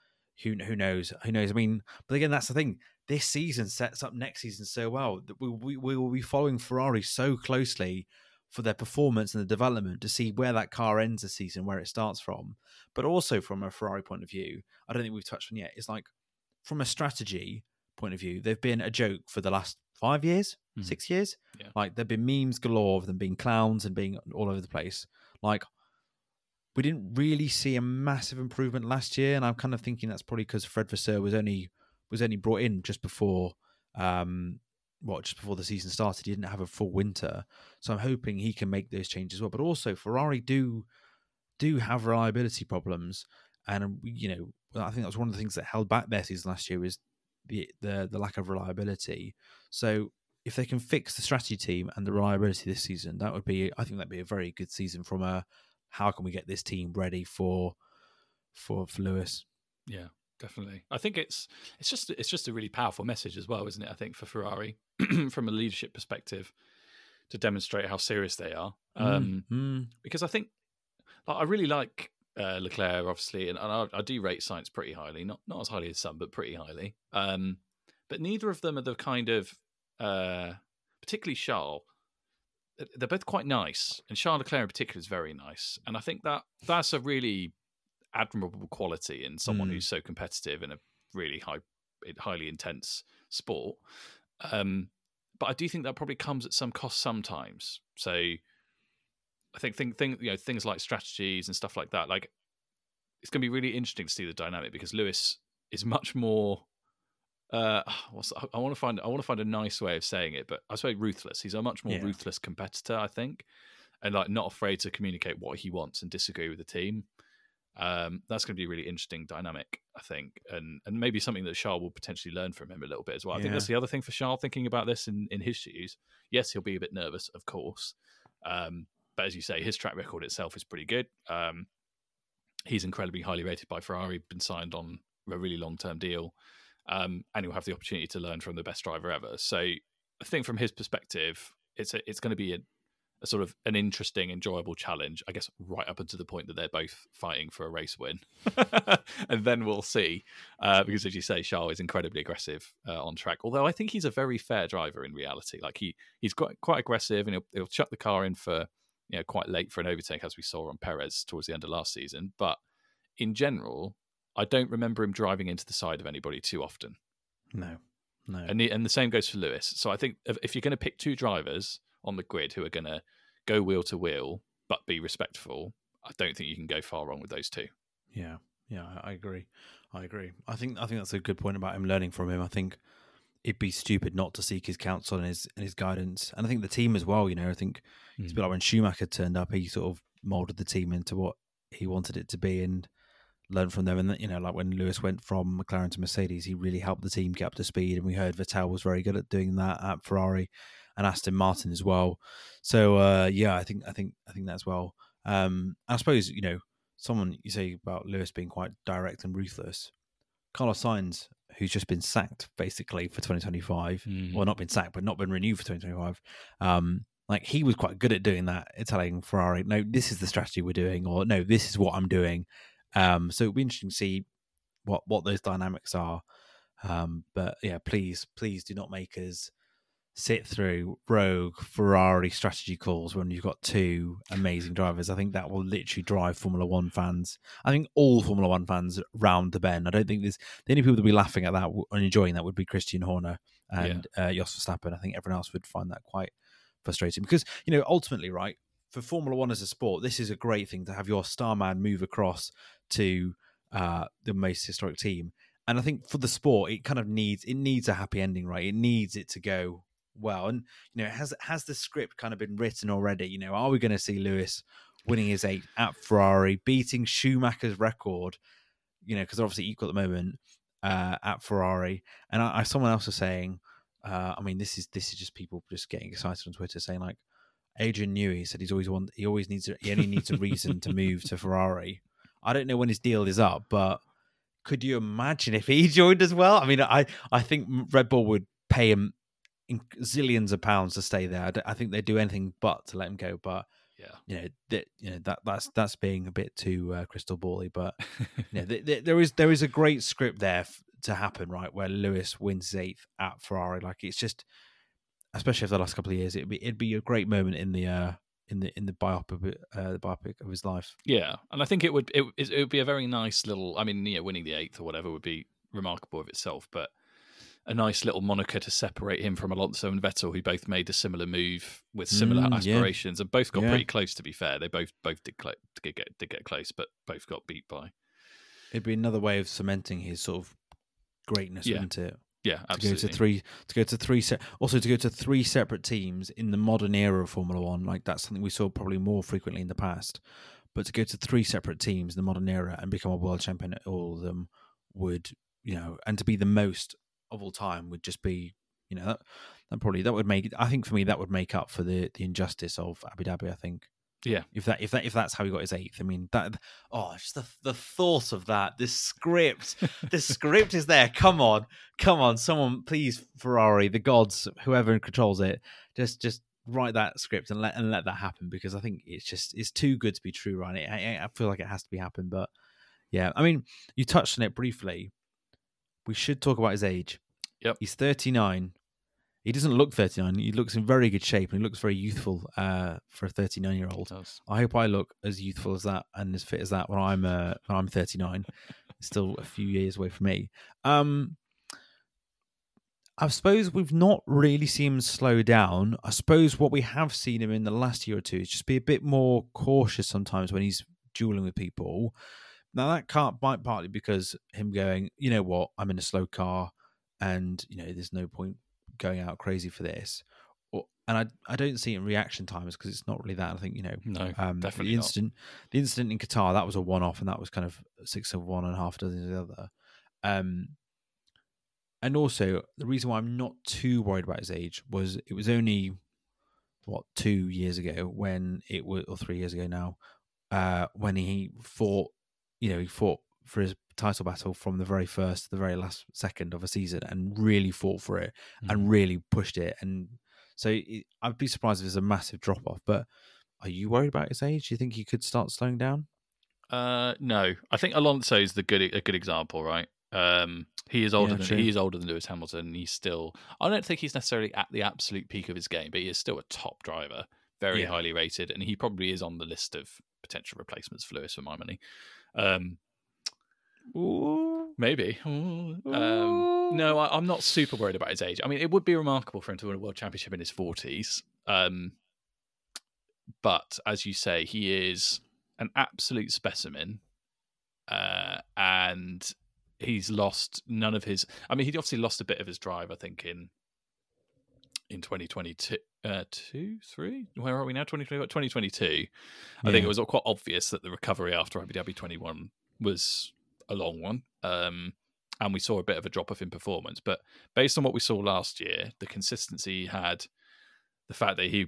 who who knows? Who knows? I mean, but again, that's the thing. This season sets up next season so well that we, we, we will be following Ferrari so closely for their performance and the development to see where that car ends the season, where it starts from. But also from a Ferrari point of view, I don't think we've touched on yet. It's like from a strategy point of view, they've been a joke for the last five years, Mhm. six years. Yeah. Like there've been memes galore of them being clowns and being all over the place. Like we didn't really see a massive improvement last year, and I'm kind of thinking that's probably because Fred Vasseur was only was only brought in just before um what just before the season started. He didn't have a full winter, so I'm hoping he can make those changes as well. But also Ferrari do do have reliability problems, and um, you know I think that was one of the things that held back their season last year was the the, the lack of reliability. So if they can fix the strategy team and the reliability this season, that would be I think that'd be a very good season from a how can we get this team ready for for for Lewis. Yeah, definitely. I think it's it's just it's just a really powerful message as well, isn't it? I think for Ferrari from a leadership perspective to demonstrate how serious they are. Um, Mm, because I think like, I really like uh, Leclerc, obviously, and, and I, I do rate Sainz pretty highly, not not as highly as some, but pretty highly. Um, but neither of them are the kind of, uh, particularly Charles. They're both quite nice, and Charles Leclerc in particular is very nice, and I think that that's a really admirable quality in someone Mm. who's so competitive in a really high, highly intense sport. Um, but I do think that probably comes at some cost sometimes. So I think thing, thing you know things like strategies and stuff like that. Like it's going to be really interesting to see the dynamic because Lewis is much more. Uh, what's, I want to find I want to find a nice way of saying it, but I suppose ruthless. He's a much more Yeah. ruthless competitor, I think, and like not afraid to communicate what he wants and disagree with the team. Um, that's going to be a really interesting dynamic, I think, and and maybe something that Charles will potentially learn from him a little bit as well. I think that's the other thing for Charles thinking about this in in his shoes. Yes, he'll be a bit nervous, of course, um, but as you say, his track record itself is pretty good. Um, he's incredibly highly rated by Ferrari, been signed on a really long term deal, um, and he'll have the opportunity to learn from the best driver ever. So I think from his perspective, it's a, it's going to be a, a sort of an interesting, enjoyable challenge. I guess right up until the point that they're both fighting for a race win, and then we'll see. Uh, because as you say, Charles is incredibly aggressive uh, on track. Although I think he's a very fair driver in reality. Like he he's quite quite aggressive, and he'll, he'll chuck the car in for you know quite late for an overtake, as we saw on Perez towards the end of last season. But in general, I don't remember him driving into the side of anybody too often. no, no. And the, and the same goes for Lewis. So I think if, if you're going to pick two drivers on the grid who are going to go wheel to wheel but be respectful, I don't think you can go far wrong with those two. Yeah, yeah, I, agree. I agree. I think I think that's a good point about him learning from him. I think it'd be stupid not to seek his counsel and his and his guidance, and I think the team as well. You know, I think it's a bit mm. like when Schumacher turned up, he sort of molded the team into what he wanted it to be and learned from them. And you know, like when Lewis went from McLaren to Mercedes, he really helped the team get up to speed. And we heard Vettel was very good at doing that at Ferrari and Aston Martin as well. So uh, yeah, I think I think I think that's well. Um, I suppose you know someone you say about Lewis being quite direct and ruthless. Carlos Sainz, who's just been sacked basically for 2025, Mm. well, not been sacked, but not been renewed for 2025. Um, like he was quite good at doing that, telling Ferrari, "No, this is the strategy we're doing," or "No, this is what I'm doing." Um, so it'll be interesting to see what what those dynamics are. Um, but yeah, please, please do not make us sit through rogue Ferrari strategy calls when you've got two amazing drivers. I think that will literally drive Formula One fans. I think all Formula One fans round the bend. I don't think there's the only people that will be laughing at that and enjoying that would be Christian Horner and uh, Jos Verstappen. I think everyone else would find that quite frustrating because you know ultimately, right? For Formula One as a sport, this is a great thing to have your star man move across to uh, the most historic team. And I think for the sport, it kind of needs it needs a happy ending, right? It needs it to go well. And you know, has has the script kind of been written already? You know, are we going to see Lewis winning his eight at Ferrari, beating Schumacher's record? You know, because obviously equal at the moment uh, at Ferrari. And I, I someone else was saying, Uh, I mean, this is this is just people just getting excited on Twitter saying like, Adrian Newey said he's always want he always needs a, he only needs a reason to move to Ferrari. I don't know when his deal is up, but could you imagine if he joined as well? I mean, I I think Red Bull would pay him zillions of pounds to stay there. I, I think they'd do anything but to let him go. But yeah, you know that you know that that's that's being a bit too uh, crystal bally. But you know, th- th- there is there is a great script there f- to happen, right? Where Lewis wins his eighth at Ferrari. Like it's just, especially over the last couple of years, it'd be it'd be a great moment in the uh in the in the biopic uh, the biopic of his life. Yeah, and I think it would it, it would be a very nice little. I mean, yeah, winning the eighth or whatever would be remarkable of itself, but a nice little moniker to separate him from Alonso and Vettel, who both made a similar move with similar Mm, yeah. aspirations and both got Yeah. pretty close. To be fair, they both both did, cl- did get did get close, but both got beat by. It'd be another way of cementing his sort of greatness, Yeah, wouldn't it? Yeah, absolutely. To go to three, to go to three, se- also to go to three separate teams in the modern era of Formula One, like that's something we saw probably more frequently in the past. But to go to three separate teams in the modern era and become a world champion at all of them would, you know, and to be the most of all time would just be, you know, that, that probably that would make. I think for me that would make up for the the injustice of Abu Dhabi. I think. Yeah. If that if that if that's how he got his eighth, I mean that oh just the the thought of that. This script, the script is there. Come on, come on, someone please Ferrari, the gods, whoever controls it, just just write that script and let and let that happen because I think it's just it's too good to be true, right? I, I- I feel like it has to be happen, but yeah, I mean you touched on it briefly. We should talk about his age. Yep. he's thirty nine. He doesn't look 39. He looks in very good shape and he looks very youthful uh, for a 39 year old. I hope I look as youthful as that and as fit as that when I'm uh, when I'm 39. Still a few years away from me. Um, I suppose we've not really seen him slow down. I suppose what we have seen him in the last year or two is just be a bit more cautious sometimes when he's dueling with people. Now that can't might partly because him going, you know what, I'm in a slow car, and you know there's no point going out crazy for this. Or, and I I don't see it in reaction times because it's not really that. I think you know No, um, definitely the not. incident, the incident in Qatar, that was a one-off, and that was kind of six of one and a half dozen of the other. Um, and also, the reason why I'm not too worried about his age was it was only what two years ago when it was, or three years ago now, uh, when he fought, you know, he fought for his title battle from the very first to the very last second of a season and really fought for it Mm. and really pushed it. And so it, I'd be surprised if there's a massive drop off. But are you worried about his age? Do you think he could start slowing down? Uh, no, I think Alonso is the good a good example, right? Um, he is older Yeah, than he is older than Lewis Hamilton. He's still. I don't think he's necessarily at the absolute peak of his game, but he is still a top driver, very Yeah. highly rated, and he probably is on the list of potential replacements for Lewis for my money. Um, maybe. Um, no, I, I'm not super worried about his age. I mean, it would be remarkable for him to win a world championship in his 40s. Um, but as you say, he is an absolute specimen, uh, and he's lost none of his. I mean, he obviously lost a bit of his drive. I think in in 2022, uh, two, three. Where are we now? 2020, 2022. I think it was quite obvious that the recovery after Abu Dhabi 21 was a long one. Um, and we saw a bit of a drop off in performance. But based on what we saw last year, the consistency he had, the fact that he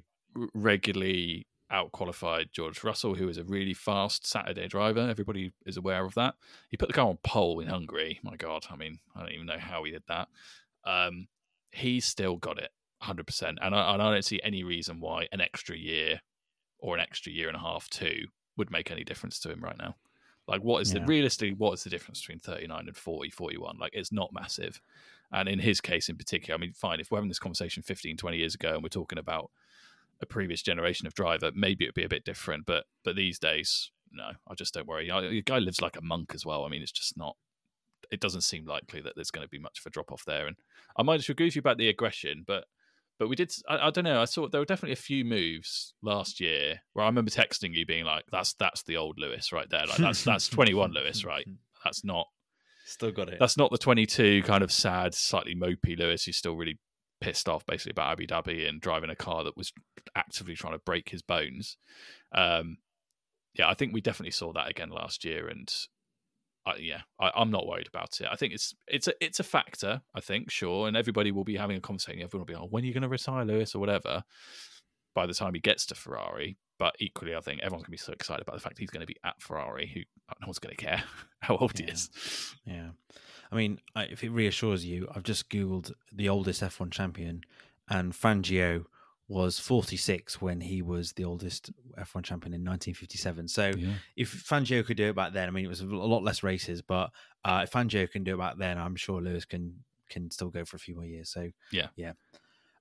regularly outqualified George Russell, who is a really fast Saturday driver. Everybody is aware of that. He put the car on pole in Hungary. My God, I mean, I don't even know how he did that. Um, he's still got it 100%. And I, and I don't see any reason why an extra year or an extra year and a half, too, would make any difference to him right now. Like, what is the realistically, what is the difference between 39 and 40, 41? Like, it's not massive. And in his case in particular, I mean, fine, if we're having this conversation 15, 20 years ago and we're talking about a previous generation of driver, maybe it'd be a bit different. But but these days, no, I just don't worry. I, the guy lives like a monk as well. I mean, it's just not. It doesn't seem likely that there's going to be much of a drop off there. And I might just agree with you about the aggression, but but we did. I, I don't know. I saw there were definitely a few moves last year where I remember texting you being like, "That's that's the old Lewis right there. Like that's that's 21 Lewis, right? That's not Still got it. that's not the 22 kind of sad, slightly mopey Lewis who's still really pissed off basically about Abu Dhabi and driving a car that was actively trying to break his bones. Um, yeah, I think we definitely saw that again last year, and I, yeah, I, I'm not worried about it. I think it's it's a it's a factor. I think sure, and everybody will be having a conversation. Everyone will be like, oh, "When are you going to retire Lewis or whatever?" By the time he gets to Ferrari, but equally, I think everyone's going to be so excited about the fact he's going to be at Ferrari. Who no one's going to care how old Yeah. he is. Yeah. I mean, I- if it reassures you, I've just Googled the oldest F1 champion, and Fangio was 46 when he was the oldest F1 champion in 1957. So Yeah. if Fangio could do it back then, I mean, it was a lot less races, but uh, if Fangio can do it back then, I'm sure Lewis can can still go for a few more years. So Yeah. yeah.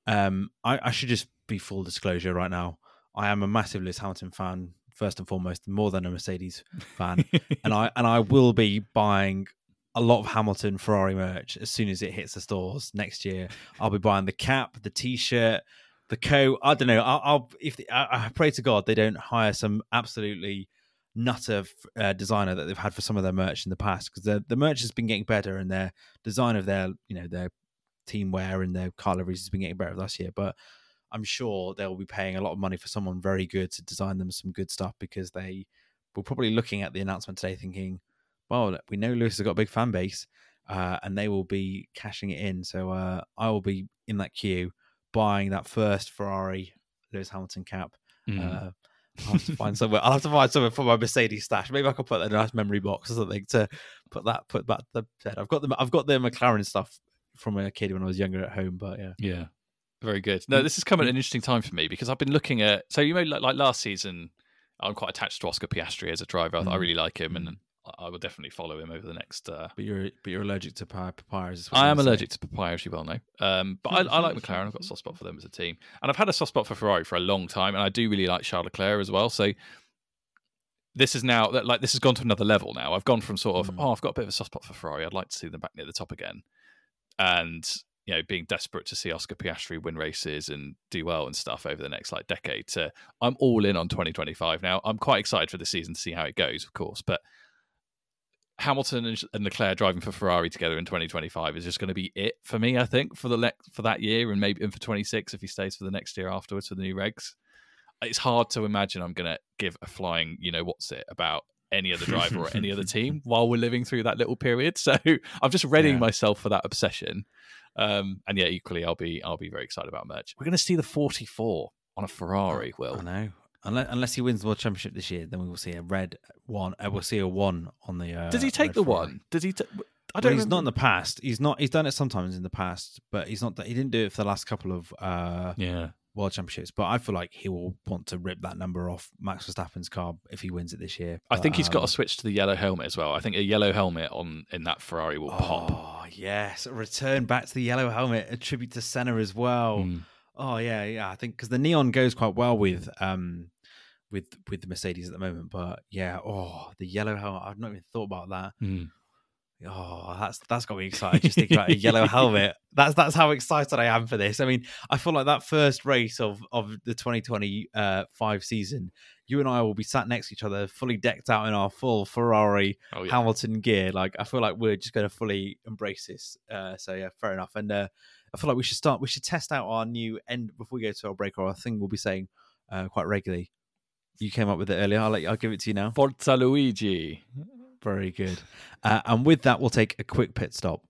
Um, I, I should just be full disclosure right now. I am a massive Lewis Hamilton fan, first and foremost, more than a Mercedes fan, and I and I will be buying a lot of Hamilton Ferrari merch as soon as it hits the stores next year. I'll be buying the cap, the T-shirt, the co. I don't know. I'll, I'll if the, I, I pray to God they don't hire some absolutely nutter uh, designer that they've had for some of their merch in the past because the the merch has been getting better and their design of their you know their team wear and their car liveries has been getting better last year. But I'm sure they'll be paying a lot of money for someone very good to design them some good stuff because they were probably looking at the announcement today thinking, well, we know Lewis has got a big fan base uh, and they will be cashing it in. So uh, I will be in that queue buying that first Ferrari Lewis Hamilton cap. Mm. Uh, I'll have to find somewhere. I'll have to find somewhere for my Mercedes stash. Maybe I could put that in a nice memory box or something to put that put that the bed. I've got the I've got the McLaren stuff from a kid when I was younger at home, but yeah. Yeah, very good. No, this has come at an interesting time for me because I've been looking at. So you know, like, like last season, I'm quite attached to Oscar Piastri as a driver. I, I Mm. really like him, and I will definitely follow him over the next. Uh, But you're but you're allergic to pa- papayas. is what I am allergic to papaya, as you well know. Um, but I, I like McLaren. I've got a soft spot for them as a team, and I've had a soft spot for Ferrari for a long time, and I do really like Charles Leclerc as well. So this is now that like this has gone to another level. Now I've gone from sort of Mm. oh I've got a bit of a soft spot for Ferrari. I'd like to see them back near the top again, and you know being desperate to see Oscar Piastri win races and do well and stuff over the next like decade. To I'm all in on 2025 now. I'm quite excited for the season to see how it goes, of course, but. Hamilton and, and Leclerc driving for Ferrari together in 2025 is just going to be it for me. I think for the le- for that year and maybe and for 26 if he stays for the next year afterwards for the new regs. It's hard to imagine I'm going to give a flying, you know, what's it about any other driver or any other team while we're living through that little period. So I'm just readying Yeah. myself for that obsession. Um, and yeah, equally, I'll be I'll be very excited about merch. We're going to see the 44 on a Ferrari. Will I know. Unless, unless he wins the world championship this year, then we will see a red one. Uh, we'll see a one on the. Uh, does he take the Ferrari. one? Does he? T- I don't. he's not in the past. He's not. He's done it sometimes in the past, but he's not. He didn't do it for the last couple of uh, Yeah. world championships. But I feel like he will want to rip that number off Max Verstappen's car if he wins it this year. I think he's got um, to switch to the yellow helmet as well. I think a yellow helmet on in that Ferrari will pop. Oh yes, a return back to the yellow helmet, a tribute to Senna as well. Mm. Oh yeah, yeah. I think because the neon goes quite well with um with with the Mercedes at the moment. But yeah, oh the yellow helmet. I've not even thought about that. Mm. Oh, that's that's got me excited. Just thinking about a yellow helmet. That's that's how excited I am for this. I mean, I feel like that first race of of the 2025 season, you and I will be sat next to each other, fully decked out in our full Ferrari Oh yeah. Hamilton gear. Like I feel like we're just going to fully embrace this. Uh, so yeah, fair enough. And uh, I feel like we should start. We should test out our new end before we go to our break or our thing. We'll be saying uh, quite regularly. You came up with it earlier. I'll let you, I'll give it to you now. Forza Luigi. Very good. Uh, and with that, we'll take a quick pit stop.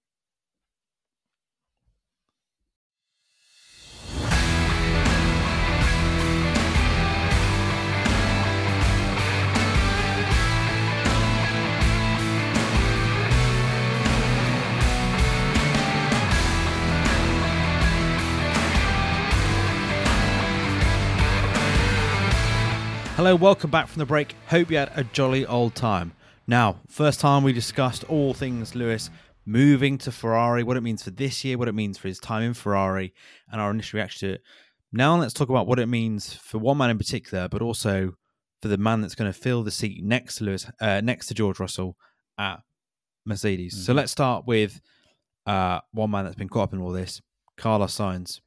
Hello, welcome back from the break. Hope you had a jolly old time. Now, first time we discussed all things Lewis moving to Ferrari, what it means for this year, what it means for his time in Ferrari, and our initial reaction to it. Now let's talk about what it means for one man in particular, but also for the man that's going to fill the seat next to Lewis, uh, next to George Russell at Mercedes. So Mhm. let's start with uh, one man that's been caught up in all this, Carlos Sainz.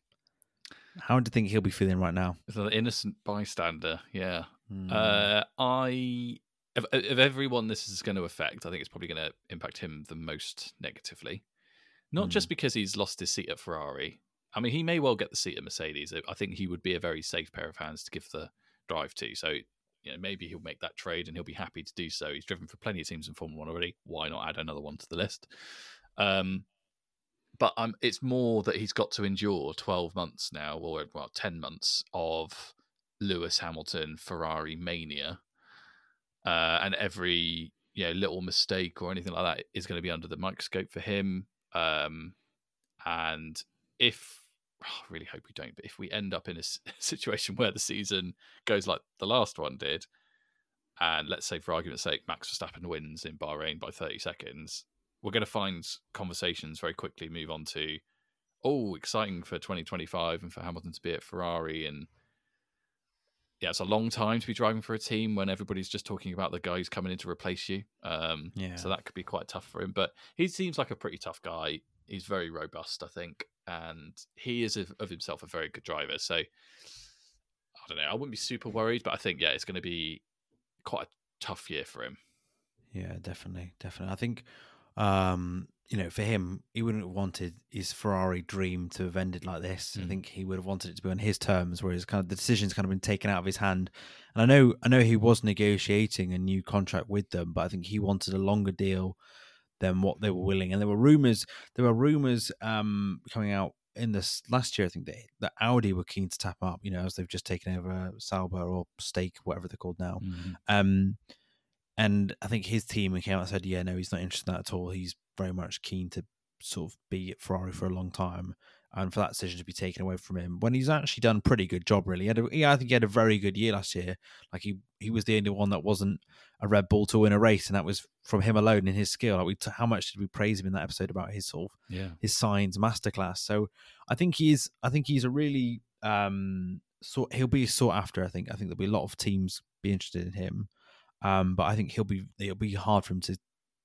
How do you think he'll be feeling right now? It's an innocent bystander. Yeah. Hmm. Uh, I of, of everyone this is going to affect, I think it's probably going to impact him the most negatively. Not just because he's lost his seat at Ferrari. I mean, he may well get the seat at Mercedes. I think he would be a very safe pair of hands to give the drive to. So, you you know maybe he'll make that trade and he'll be happy to do so. He's driven for plenty of teams in Formula One already. Why not add another one to the list? Um, but um, it's more that he's got to endure 12 months now, or well, 10 months of Lewis Hamilton Ferrari mania, uh, and every you know little mistake or anything like that is going to be under the microscope for him. Um, and if I really hope we don't, but if we end up in a situation where the season goes like the last one did, and let's say for argument's sake, Max Verstappen wins in Bahrain by 30 seconds, we're going to find conversations very quickly move on to, oh, exciting for 2025 and for Hamilton to be at Ferrari. And yeah, it's a long time to be driving for a team when everybody's just talking about the guys coming in to replace you. Um, Yeah. So that could be quite tough for him. But he seems like a pretty tough guy. He's very robust, I think. And he is of, of himself a very good driver. So I don't know. I wouldn't be super worried, but I think, yeah, it's going to be quite a tough year for him. Yeah, definitely, definitely. I think, um, you know, for him, he wouldn't have wanted his Ferrari dream to have ended like this. I Mm. think he would have wanted it to be on his terms, whereas kind of the decision's kind of been taken out of his hand. And I know, I know he was negotiating a new contract with them, but I think he wanted a longer deal than what they were willing. And there were rumors, there were rumors um, coming out in this last year. I think that that Audi were keen to tap up, you know, as they've just taken over Sauber or Stake, whatever they're called now. Um, and I think his team came out and said, yeah, no, he's not interested in that at all. He's very much keen to sort of be at Ferrari for a long time. And for that decision to be taken away from him when he's actually done a pretty good job, really. He had a, yeah, I think he had a very good year last year. Like he, he was the only one that wasn't a Red Bull to win a race, and that was from him alone in his skill. Like we, t- how much did we praise him in that episode about his sort of Yeah. his Sainz masterclass. So I think he's I think he's a really um sort he'll be sought after. I think I think there'll be a lot of teams be interested in him. Um, but I think he'll be it'll be hard for him to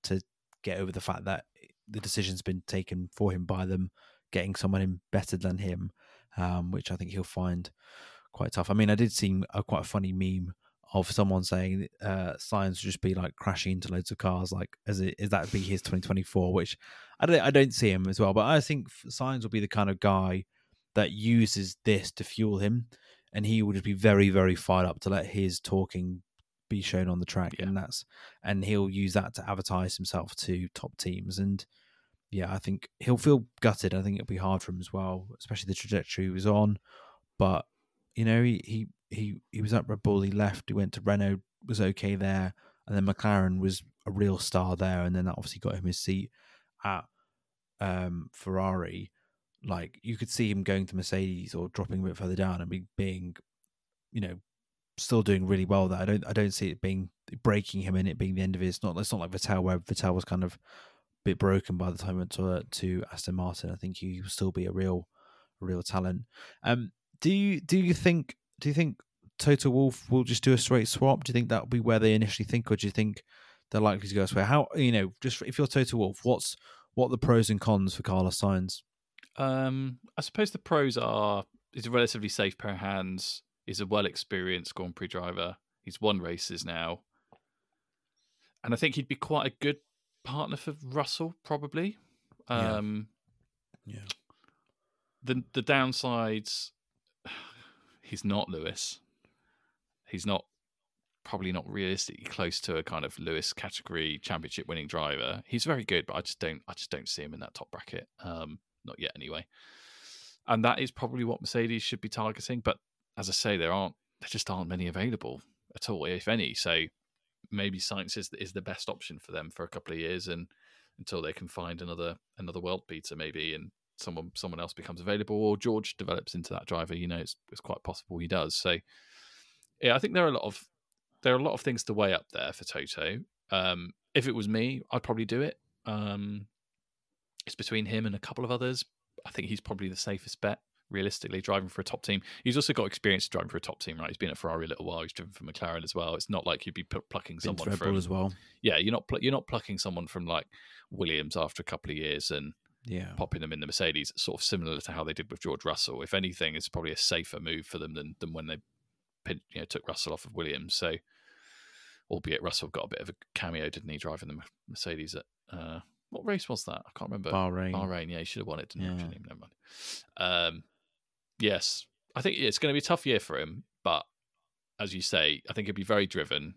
to get over the fact that the decision's been taken for him by them getting someone in better than him, um, which I think he'll find quite tough. I mean, I did see a quite a funny meme of someone saying uh Sainz would just be like crashing into loads of cars like as it is that be his 2024 which i don't i don't see him as well but i think Sainz will be the kind of guy that uses this to fuel him and he will just be very very fired up to let his talking be shown on the track Yeah. and that's and he'll use that to advertise himself to top teams and yeah i think he'll feel gutted i think it'll be hard for him as well especially the trajectory he was on but you know he he he, he was at Red Bull. He left. He went to Renault. Was okay there, and then McLaren was a real star there, and then that obviously got him his seat at um, Ferrari. Like you could see him going to Mercedes or dropping a bit further down and be, being, you know, still doing really well there. I don't I don't see it being breaking him and it being the end of it. It's not it's not like Vettel where Vettel was kind of a bit broken by the time he went to uh, to Aston Martin. I think he will still be a real real talent. Um, do you do you think do you think Toto Wolff will just do a straight swap? Do you think that'll be where they initially think, or do you think they're likely to go elsewhere? How you know, just if you're Toto Wolff, what's what the pros and cons for Carlos Sainz? Um, I suppose the pros are he's a relatively safe pair of hands. He's a well experienced Grand Prix driver. He's won races now. And I think he'd be quite a good partner for Russell, probably. Yeah. Um, Yeah, the the downsides he's not Lewis. He's not probably not realistically close to a kind of Lewis category championship winning driver. He's very good, but I just don't I just don't see him in that top bracket. Um not yet anyway. And that is probably what Mercedes should be targeting, but as I say there aren't there just aren't many available at all if any. So maybe Sainz is is the best option for them for a couple of years and until they can find another another world beater maybe and someone someone else becomes available or George develops into that driver, you know, it's it's quite possible he does. So yeah, I think there are a lot of there are a lot of things to weigh up there for Toto. Um, if it was me, I'd probably do it. Um, it's between him and a couple of others. I think he's probably the safest bet, realistically, driving for a top team. He's also got experience driving for a top team, right? He's been at Ferrari a little while. He's driven for McLaren as well. It's not like you'd be pl- plucking Been someone from Bull as well. yeah. You're not pl- you're not plucking someone from like Williams after a couple of years and Yeah, popping them in the Mercedes, sort of similar to how they did with George Russell. If anything, it's probably a safer move for them than than when they you know took Russell off of Williams. So, albeit Russell got a bit of a cameo, didn't he, driving the Mercedes at uh, what race was that? I can't remember. Bahrain. Bahrain, yeah, he should have won it, didn't he? Yeah. Actually, never mind. Um, yes, I think it's going to be a tough year for him, but as you say, I think he'll be very driven.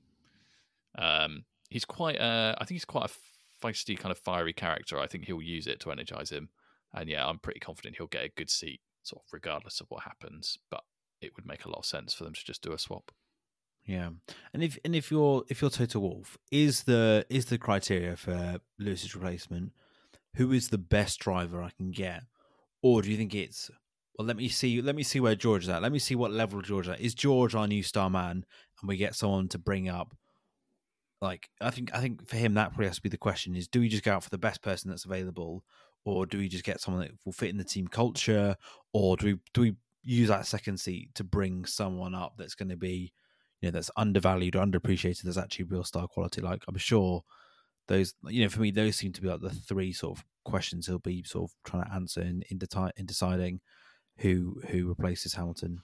Um, he's quite a, I think he's quite a feisty kind of fiery character. I think he'll use it to energize him, and yeah, I'm pretty confident he'll get a good seat, sort of regardless of what happens. But it would make a lot of sense for them to just do a swap. Yeah, and if and if you're if you're Toto Wolff, is the is the criteria for Lewis's replacement? Who is the best driver I can get, or do you think it's well? Let me see. Let me see where George is at. Let me see what level George is at. Is George our new star man, and we get someone to bring up? Like I think I think for him that probably has to be the question: is do we just go out for the best person that's available, or do we just get someone that will fit in the team culture, or do we do we use that second seat to bring someone up that's going to be you know that's undervalued or underappreciated that's actually real star quality like i'm sure those you know for me those seem to be like the three sort of questions he'll be sort of trying to answer in in, in deciding who who replaces hamilton?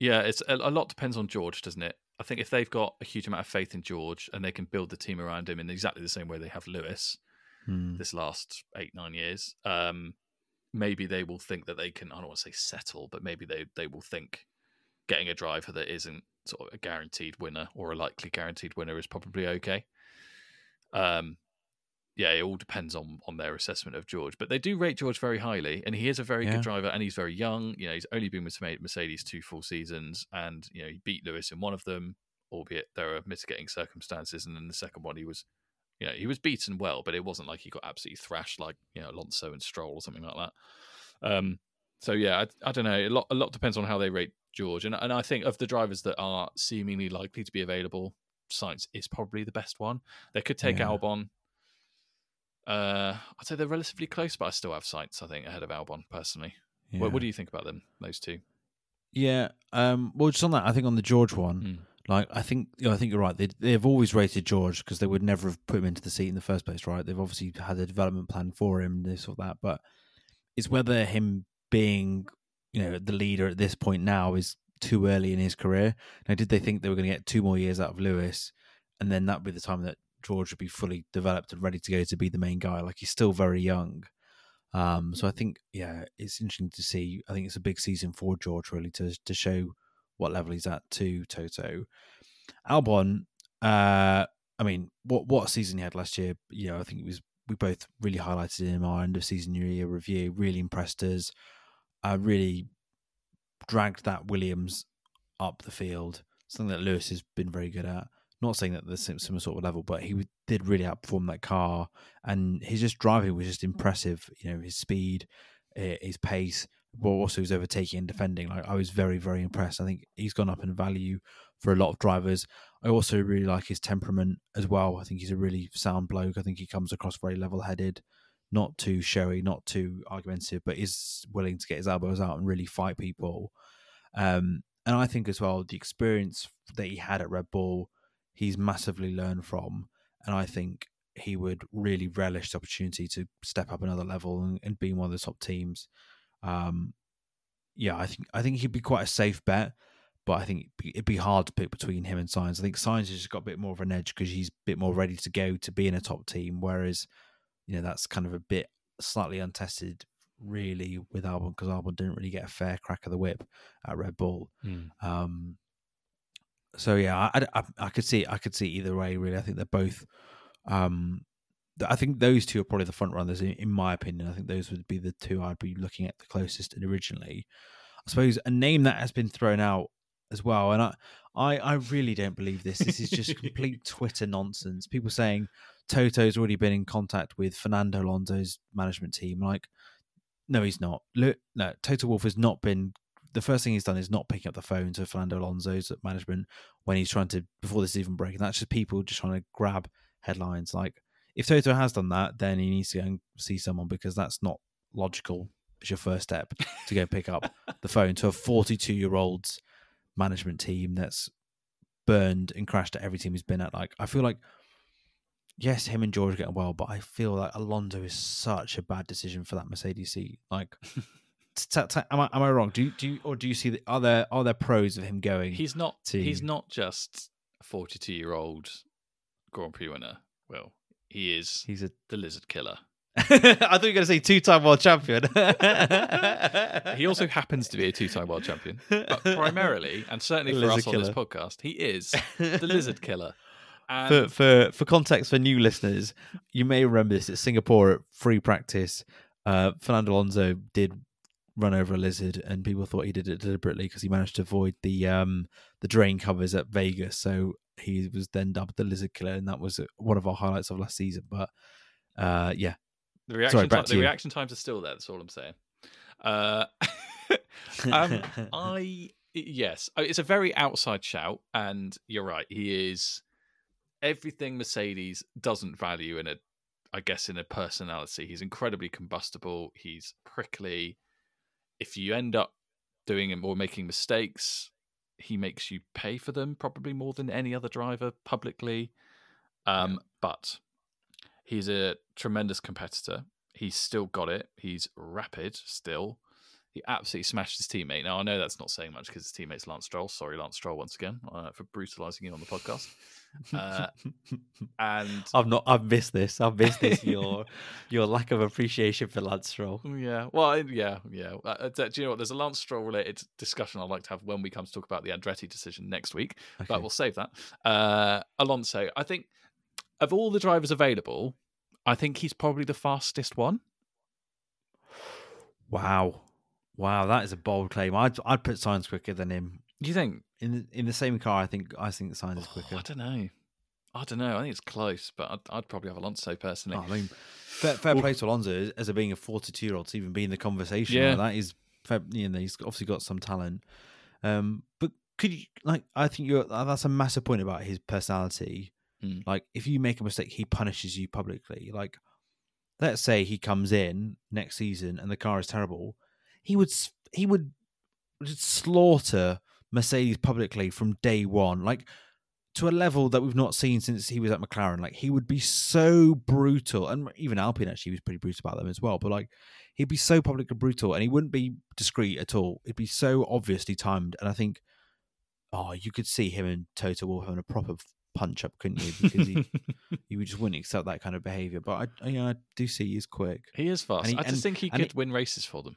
Yeah it's a, a lot depends on george doesn't it? I think if they've got a huge amount of faith in george and they can build the team around him in exactly the same way they have lewis Hmm. this last eight nine years um maybe they will think that they can i don't want to say settle but maybe they they will think getting a driver that isn't sort of a guaranteed winner or a likely guaranteed winner is probably okay. Um yeah it all depends on on their assessment of george but they do rate george very highly and he is a very Yeah. good driver and he's very young you know he's only been with mercedes two full seasons and you know he beat lewis in one of them albeit there are mitigating circumstances and in the second one he was you know, he was beaten well, but it wasn't like he got absolutely thrashed like you know Alonso and Stroll or something like that. Um, so yeah, I, I don't know. A lot, a lot depends on how they rate George, and and I think of the drivers that are seemingly likely to be available, Sainz is probably the best one. They could take Yeah. Albon. Uh, I'd say they're relatively close, but I still have sights. I think ahead of Albon personally. yeah. What, what do you think about them? Those two. yeah um well just on that i think on the george one Mm. Like I think, you know, I think you're right. They they've always rated George because they would never have put him into the seat in the first place, right? They've obviously had a development plan for him, this or that. But it's whether him being, you know, the leader at this point now is too early in his career. Now, did they think they were going to get two more years out of Lewis, and then that'd be the time that George would be fully developed and ready to go to be the main guy? Like he's still very young. Um, so I think, yeah, it's interesting to see. I think it's a big season for George really to to show what level he's at to Toto. Albon, uh, I mean, what what season he had last year? You know, I think it was we both really highlighted in our end of season year review. Really impressed us. Uh, really dragged that Williams up the field. Something that Lewis has been very good at. Not saying that the similar sort of level, but he did really outperform that car, and his just driving was just impressive. You know, his speed, his pace, but also his overtaking and defending. Like I was very, very impressed. I think he's gone up in value for a lot of drivers. I also really like his temperament as well. I think he's a really sound bloke. I think he comes across very level-headed, not too showy, not too argumentative, but is willing to get his elbows out and really fight people. Um, and I think as well the experience that he had at Red Bull, he's massively learned from, and I think he would really relish the opportunity to step up another level and, and be one of the top teams. Um, yeah, I think I think he'd be quite a safe bet, but I think it'd be, hard to pick between him and Sainz. I think Sainz has just got a bit more of an edge because he's a bit more ready to go to be in a top team, whereas you know that's kind of a bit slightly untested really with Albon because Albon didn't really get a fair crack of the whip at Red Bull. Um, so yeah, I, I, I could see I could see either way. Really, I think they're both. Um, I think those two are probably the front runners in, in my opinion. I think those would be the two I'd be looking at the closest. And originally, I suppose a name that has been thrown out as well, and I, I, I really don't believe this. This is just complete Twitter nonsense. People saying Toto's already been in contact with Fernando Alonso's management team. Like, no, he's not. Look, no, Toto Wolff has not been. The first thing he's done is not picking up the phone to Fernando Alonso's management when he's trying to before this is even breaking. That's just people just trying to grab headlines. Like, if Toto has done that, then he needs to go and see someone because that's not logical. It's your first step to go pick up the phone to a 42 year old's management team that's burned and crashed at every team he's been at. Like, I feel like yes, him and George are getting well, but I feel like Alonso is such a bad decision for that Mercedes seat. Like, t- t- am I am I wrong? Do you, do you, or do you see the, are there are there pros of him going? He's not. to- He's not just a forty-two-year-old Grand Prix winner. Well, he is he's a the Lizard Killer. I thought you were going to say two-time world champion. he also happens to be a two-time world champion, but primarily, and certainly for us on this podcast, he is the lizard killer. And for, for for context for new listeners, you may remember this at Singapore at free practice. Uh, Fernando Alonso did run over a lizard, and people thought he did it deliberately because he managed to avoid the um the drain covers at Vegas. So he was then dubbed the lizard killer, and that was uh, one of our highlights of last season. But uh, yeah, the reaction, back ti- to the you. reaction times are still there. That's all I'm saying. Uh, um, I yes, it's a very outside shout, and you're right. He is everything Mercedes doesn't value in a, I guess, in a personality. He's incredibly combustible. He's prickly. If you end up doing him or making mistakes, he makes you pay for them probably more than any other driver publicly. Um, But he's a tremendous competitor. He's still got it. He's rapid still. He absolutely smashed his teammate. Now I know that's not saying much because his teammate's Lance Stroll. Sorry, Lance Stroll, once again uh, for brutalising you on the podcast. Uh, and I've not. I've missed this. I've missed this. Your your lack of appreciation for Lance Stroll. yeah, well, yeah, yeah. Uh, uh, do you know what? There's a Lance Stroll related discussion I'd like to have when we come to talk about the Andretti decision next week. Okay. but we'll save that. Uh, Alonso, I think of all the drivers available, I think he's probably the fastest one. Wow, wow, that is a bold claim. I'd I'd put Sainz quicker than him. Do you think? In the, in the same car, I think I think Sainz is Oh, quicker. I don't know. I don't know. I think it's close, but I'd, I'd probably have Alonso personally. Oh, I mean, fair, fair Well- play to Alonso as, a being a 42 year old to even be in the conversation. Yeah. That is, fair, you know, he's obviously got some talent. Um, but could you like? I think you're uh, that's a massive point about his personality. Hmm. Like, if you make a mistake, he punishes you publicly. Like, let's say he comes in next season and the car is terrible, he would he would slaughter Mercedes publicly from day one. Like to a level that we've not seen since he was at McLaren. Like he would be so brutal, and even Alpine actually was pretty brutal about them as well. But like he'd be so public and brutal, and he wouldn't be discreet at all. It'd be so obviously timed, and I think, oh, you could see him and Toto Wolff having a proper punch up, couldn't you? Because he, would just wouldn't accept that kind of behavior. But I, yeah, I do see he's quick. he is fast. He- I just and- think he could win races for them.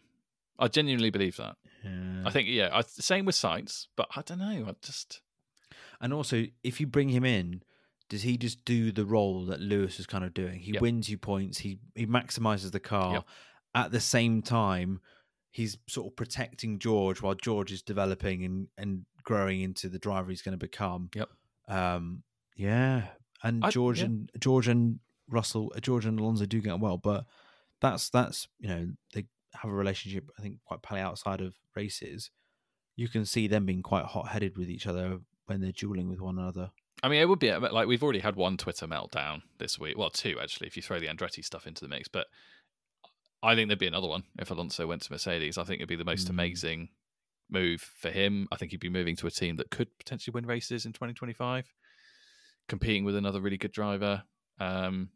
I genuinely believe that. Yeah. I think, yeah, I, same with Sainz, but I don't know. I just And also, if you bring him in, does he just do the role that Lewis is kind of doing? He Yep. wins you points. He he maximizes the car. Yep. At the same time, he's sort of protecting George while George is developing and and growing into the driver he's going to become. Yep. Um. Yeah. And I- George yeah. and George and Russell, George and Alonso do get on well, but that's that's you know they have a relationship. I think quite probably outside of races. You can see them being quite hot headed with each other when they're dueling with one another. I mean, it would be like we've already had one Twitter meltdown this week. Well, two actually, if you throw the Andretti stuff into the mix. But I think there'd be another one if Alonso went to Mercedes. I think it'd be the most Mm. amazing move for him. I think he'd be moving to a team that could potentially win races in 2025, competing with another really good driver. Um,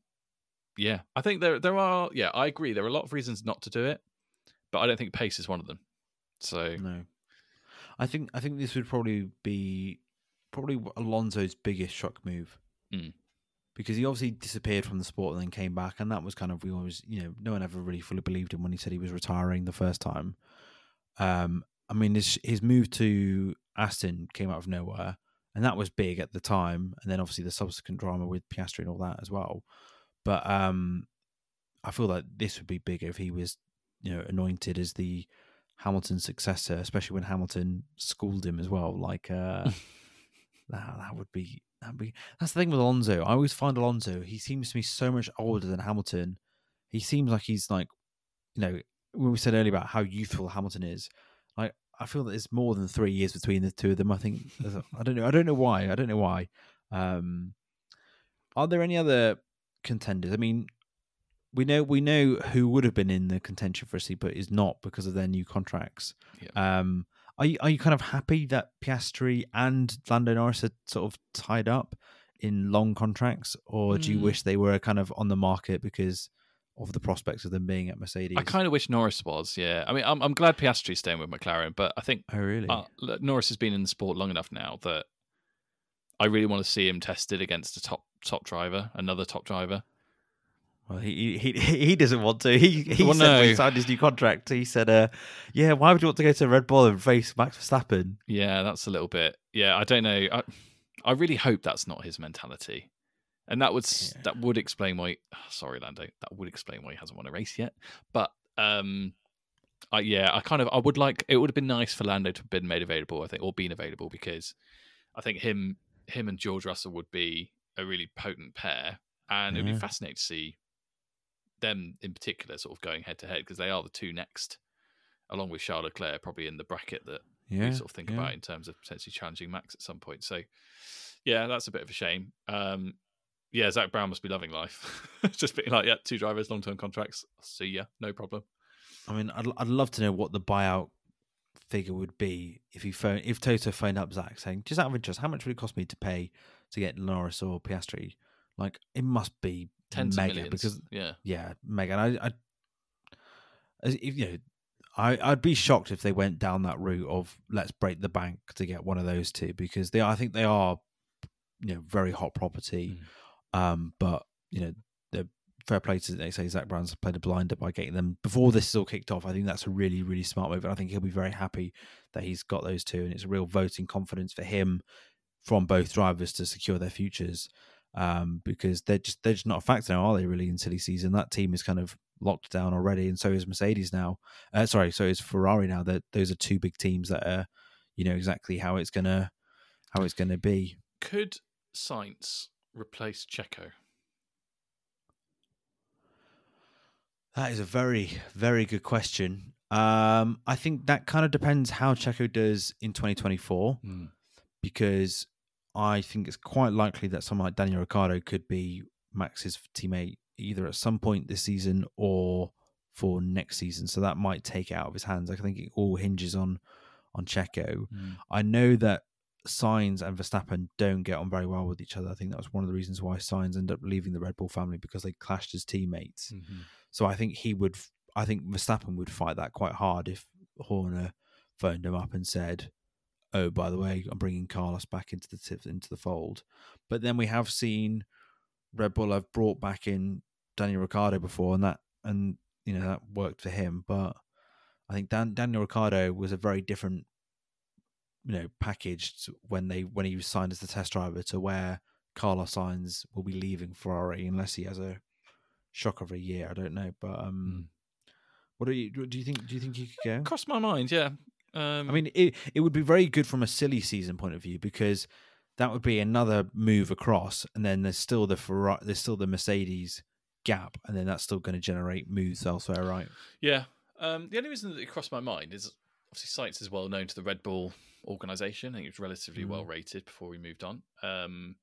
yeah, I think there there are. Yeah, I agree. There are a lot of reasons not to do it, but I don't think pace is one of them. So No, I think I think this would probably be probably Alonso's biggest shock move Mm. because he obviously disappeared from the sport and then came back, and that was kind of we always you know no one ever really fully believed him when he said he was retiring the first time. Um, I mean his his move to Aston came out of nowhere, and that was big at the time, and then obviously the subsequent drama with Piastri and all that as well. But um, I feel like this would be bigger if he was you know anointed as the Hamilton's successor, especially when Hamilton schooled him as well. Like uh, that, that would be that be. That's the thing with Alonso. I always find Alonso. He seems to me so much older than Hamilton. He seems like he's like, you know, when we said earlier about how youthful Hamilton is. Like I feel that there's more than three years between the two of them. I think I don't know. I don't know why. I don't know why. Um, are there any other contenders? I mean, we know we know who would have been in the contention for a seat, but is not because of their new contracts. Um, are you are you kind of happy that Piastri and Lando Norris are sort of tied up in long contracts, or do you Mm. wish they were kind of on the market because of the prospects of them being at Mercedes? I kind of wish Norris was. Yeah, I mean, I'm I'm glad Piastri's staying with McLaren, but I think oh really? uh, Norris has been in the sport long enough now that I really want to see him tested against a top top driver, another top driver. Well, he he he doesn't want to. He he Well, said when he signed his new contract. He said, "Uh, yeah, why would you want to go to Red Bull and face Max Verstappen?" Yeah, that's a little bit. Yeah, I don't know. I, I really hope that's not his mentality, and that would Yeah. that would explain why. Sorry, Lando. That would explain why he hasn't won a race yet. But um, I, yeah, I kind of I would like. It would have been nice for Lando to have been made available. I think, or been available because I think him him and George Russell would be a really potent pair, and it would Yeah. be fascinating to see them in particular sort of going head to head because they are the two next, along with Charles Leclerc, probably in the bracket that Yeah, we sort of think about in terms of potentially challenging Max at some point. So, yeah, that's a bit of a shame. Um, yeah, Zak Brown must be loving life. Just being like, yeah, two drivers, long term contracts. See ya, no problem. I mean, I'd I'd love to know what the buyout figure would be if he phone if Toto phoned up Zach saying, just out of interest, how much would it cost me to pay to get Norris or Piastri? Like, it must be Tens mega of millions. because yeah, yeah, mega. And I, I if you know, I I'd be shocked if they went down that route of let's break the bank to get one of those two because they I think they are you know very hot property. Um, but you know the fair play to they say Zak Brown's played a blinder by getting them before this is all kicked off. I think that's a really really smart move, and I think he'll be very happy that he's got those two, and it's a real voting confidence for him from both drivers to secure their futures. Um, because they're just they're just not a factor now, are they? Really, in silly season, that team is kind of locked down already, and so is Mercedes now. Uh, sorry, so is Ferrari now. That those are two big teams that are, you know, exactly how it's gonna how it's gonna be. could Sainz replace Checo? That is a very, very good question. Um, I think that kind of depends how Checo does in 2024, because I think it's quite likely that someone like Daniel Ricciardo could be Max's teammate either at some point this season or for next season. So that might take it out of his hands. I think it all hinges on on Checo. Mm. I know that Sainz and Verstappen don't get on very well with each other. I think that was one of the reasons why Sainz ended up leaving the Red Bull family because they clashed as teammates. Mm-hmm. So I think he would. I think Verstappen would fight that quite hard if Horner phoned him up and said, "Oh, by the way, I'm bringing Carlos back into the into the fold." But then we have seen Red Bull have brought back in Daniel Ricciardo before, and that and you know that worked for him. But I think Dan, Daniel Ricciardo was a very different, you know, package to when they when he was signed as the test driver to where Carlos Sainz will be leaving Ferrari unless he has a shock of a year. I don't know, but um, what do you do? You think? Do you think he could go? Crossed my mind, yeah. Um, I mean, it it would be very good from a silly season point of view because that would be another move across, and then there's still the Ferrari, there's still the Mercedes gap, and then that's still going to generate moves elsewhere, right? Yeah. Um, the only reason that it crossed my mind is obviously Sainz is well known to the Red Bull organization. I think it was relatively Mm. well rated before we moved on. Um,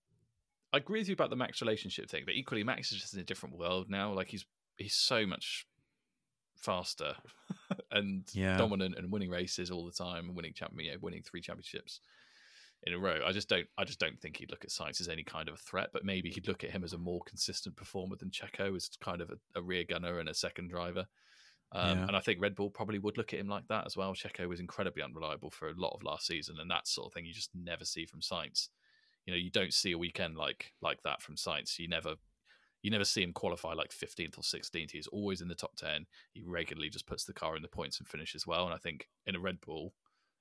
I agree with you about the Max relationship thing, but equally Max is just in a different world now. Like he's he's so much faster and Yeah. dominant and winning races all the time and winning champion, you know, winning three championships in a row. I just don't I just don't think he'd look at Sainz as any kind of a threat, but maybe he'd look at him as a more consistent performer than Checo as kind of a, a rear gunner and a second driver. Um, Yeah. And I think Red Bull probably would look at him like that as well. Checo was incredibly unreliable for a lot of last season, and that sort of thing you just never see from Sainz. You know, you don't see a weekend like like that from Sainz. You never you never see him qualify like 15th or 16th. He's always in the top 10. He regularly just puts the car in the points and finishes well. And I think in a Red Bull,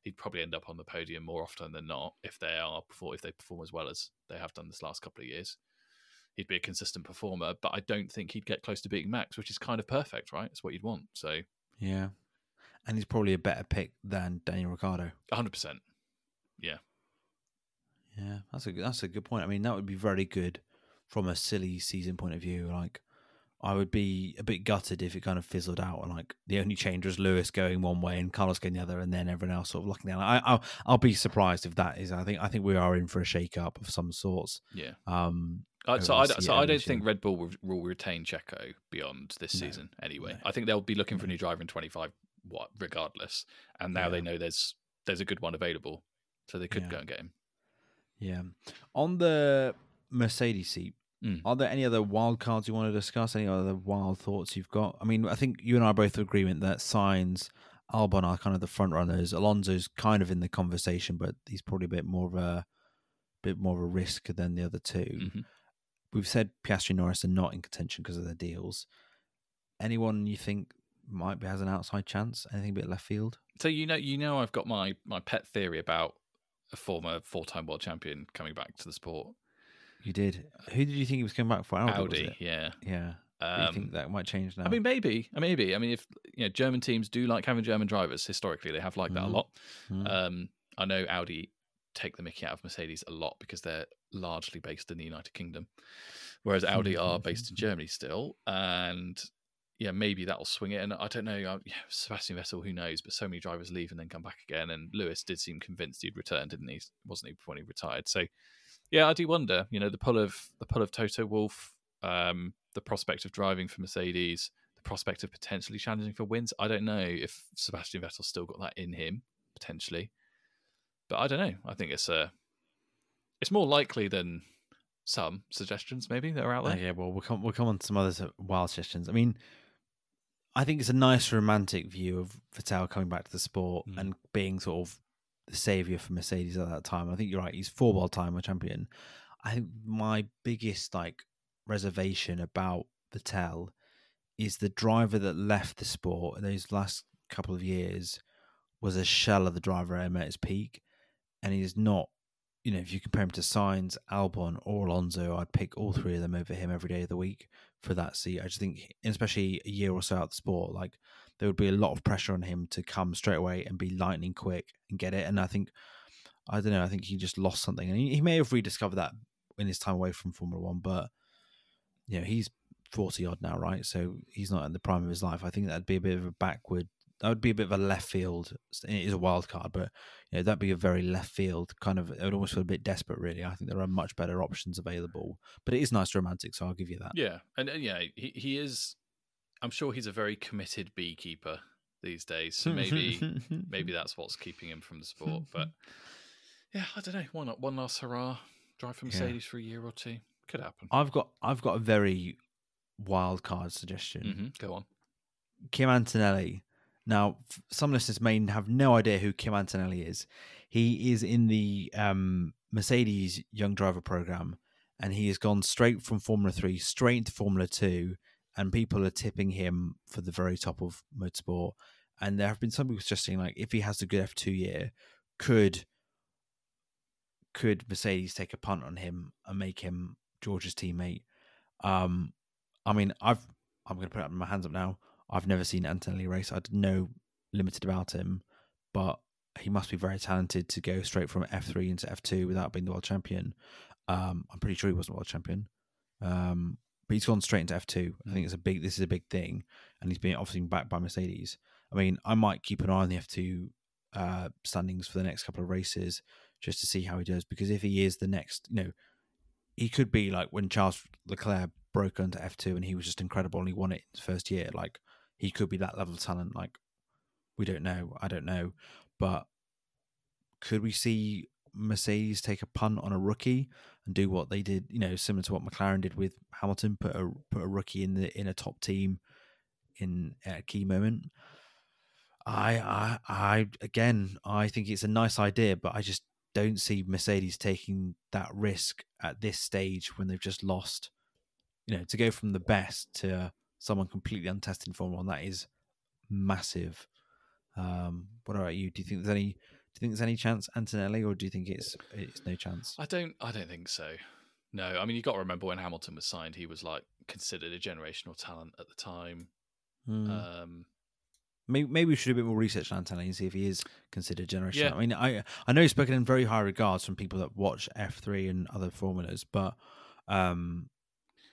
he'd probably end up on the podium more often than not if they are perform if they perform as well as they have done this last couple of years. He'd be a consistent performer, but I don't think he'd get close to beating Max, which is kind of perfect, right? It's what you'd want. So Yeah, and he's probably a better pick than Daniel Ricciardo. 100%. Yeah, yeah, that's a that's a good point. I mean, that would be very good from a silly season point of view. Like, I would be a bit gutted if it kind of fizzled out and like the only change was Lewis going one way and Carlos going the other, and then everyone else sort of locking down. I, I'll I'll be surprised if that is. I think I think we are in for a shake up of some sorts. Yeah. Um, Uh, so I, so I don't think. Red Bull will, will retain Checo beyond this No, season anyway. no. I think they'll be looking for a new driver in 25 what regardless. And now they know there's there's a good one available. So they could Yeah. go and get him. yeah. On the Mercedes seat, Mm. are there any other wild cards you want to discuss? Any other wild thoughts you've got? I mean, I think you and I are both in agreement that Sainz, Albon are kind of the front runners. Alonso's kind of in the conversation, but he's probably a bit more of a bit more of a risk than the other 2 Mhm. we've said Piastri and Norris are not in contention because of their deals. Anyone you think might be has an outside chance? Anything a bit left field? So you know, you know, I've got my my pet theory about a former four time world champion coming back to the sport. You did. Who did you think he was coming back for? Audi. Audi, yeah. Yeah. Do you Um, think that might change now? I mean, maybe, I maybe. I mean, if you know, German teams do like having German drivers. Historically, they have liked that a Mhm. lot. Mm. Um, I know Audi take the Mickey out of Mercedes a lot because they're largely based in the United Kingdom, whereas Audi are based in Germany still. And yeah, maybe that'll swing it. And I don't know. uh, Yeah, Sebastian Vettel, who knows? But so many drivers leave and then come back again. And Lewis did seem convinced he'd return, didn't he? Wasn't he when he retired? So yeah, I do wonder. You know, the pull of the pull of Toto Wolff, um, the prospect of driving for Mercedes, the prospect of potentially challenging for wins. I don't know if Sebastian Vettel's still got that in him potentially, but I don't know. I think it's a it's more likely than some suggestions maybe that are out there. Okay, well, we'll come we'll come on to some other wild suggestions. I mean, I think it's a nice romantic view of Vettel coming back to the sport Mm. and being sort of the savior for Mercedes at that time. I think you're right; he's four world time champion. I think my biggest like reservation about Vettel is the driver that left the sport in those last couple of years was a shell of the driver at his peak, and he is not you know, if you compare him to Sainz, Albon, or Alonso, I'd pick all three of them over him every day of the week for that seat. I just think, especially a year or so out of the sport, like there would be a lot of pressure on him to come straight away and be lightning quick and get it. And I think, I don't know, I think he just lost something, and he, he may have rediscovered that in his time away from Formula One, but you know, he's forty odd now, right? So he's not in the prime of his life. I think that'd be a bit of a backward. That would be a bit of a left field. It is a wild card, but you know, that'd be a very left field kind of. It would almost feel a bit desperate, really. I think there are much better options available, but it is nice romantic, so I'll give you that. Yeah, and, and yeah, he he is. I'm sure he's a very committed beekeeper these days. So maybe maybe that's what's keeping him from the sport. But yeah, I don't know. Why not? One last hurrah, drive for Yeah. Mercedes for a year or two could happen. I've got I've got a very wild card suggestion. hmm Go on. Kim Antonelli. Now, some listeners may have no idea who Kim Antonelli is. He is in the um, Mercedes Young Driver Program, and he has gone straight from Formula Three straight into Formula Two, and people are tipping him for the very top of motorsport. And there have been some people suggesting, like, if he has a good F two year, could could Mercedes take a punt on him and make him George's teammate? Um, I mean, I've I'm going to put up my hands up now. I've never seen Antonelli race. I know limited about him, but he must be very talented to go straight from F3 into F2 without being the world champion. Um, I'm pretty sure he wasn't world champion. Um, but he's gone straight into F2. I think it's a big. This is a big thing, and he's been obviously backed by Mercedes. I mean, I might keep an eye on the F2 uh, standings for the next couple of races just to see how he does. Because if he is the next, you know, he could be like when Charles Leclerc broke onto F2 and he was just incredible and he won it in his first year. Like he could be that level of talent. Like we don't know. I don't know. But could we see Mercedes take a punt on a rookie and do what they did, you know, similar to what McLaren did with Hamilton, put a put a rookie in the in a top team in at a key moment? I I I again I think it's a nice idea, but I just don't see Mercedes taking that risk at this stage when they've just lost. You know, to go from the best to someone completely untested in Formula One, that is massive. Um, what about you? Do you think there's any? Do you think there's any chance Antonelli, or do you think it's it's no chance? I don't. I don't think so. No, I mean you've got to remember when Hamilton was signed, he was like considered a generational talent at the time. Hmm. Um, Maybe, maybe we should do a bit more research on Antonelli and see if he is considered generational. Yeah. I mean, I I know he's spoken in very high regards from people that watch F three and other formulas, but um,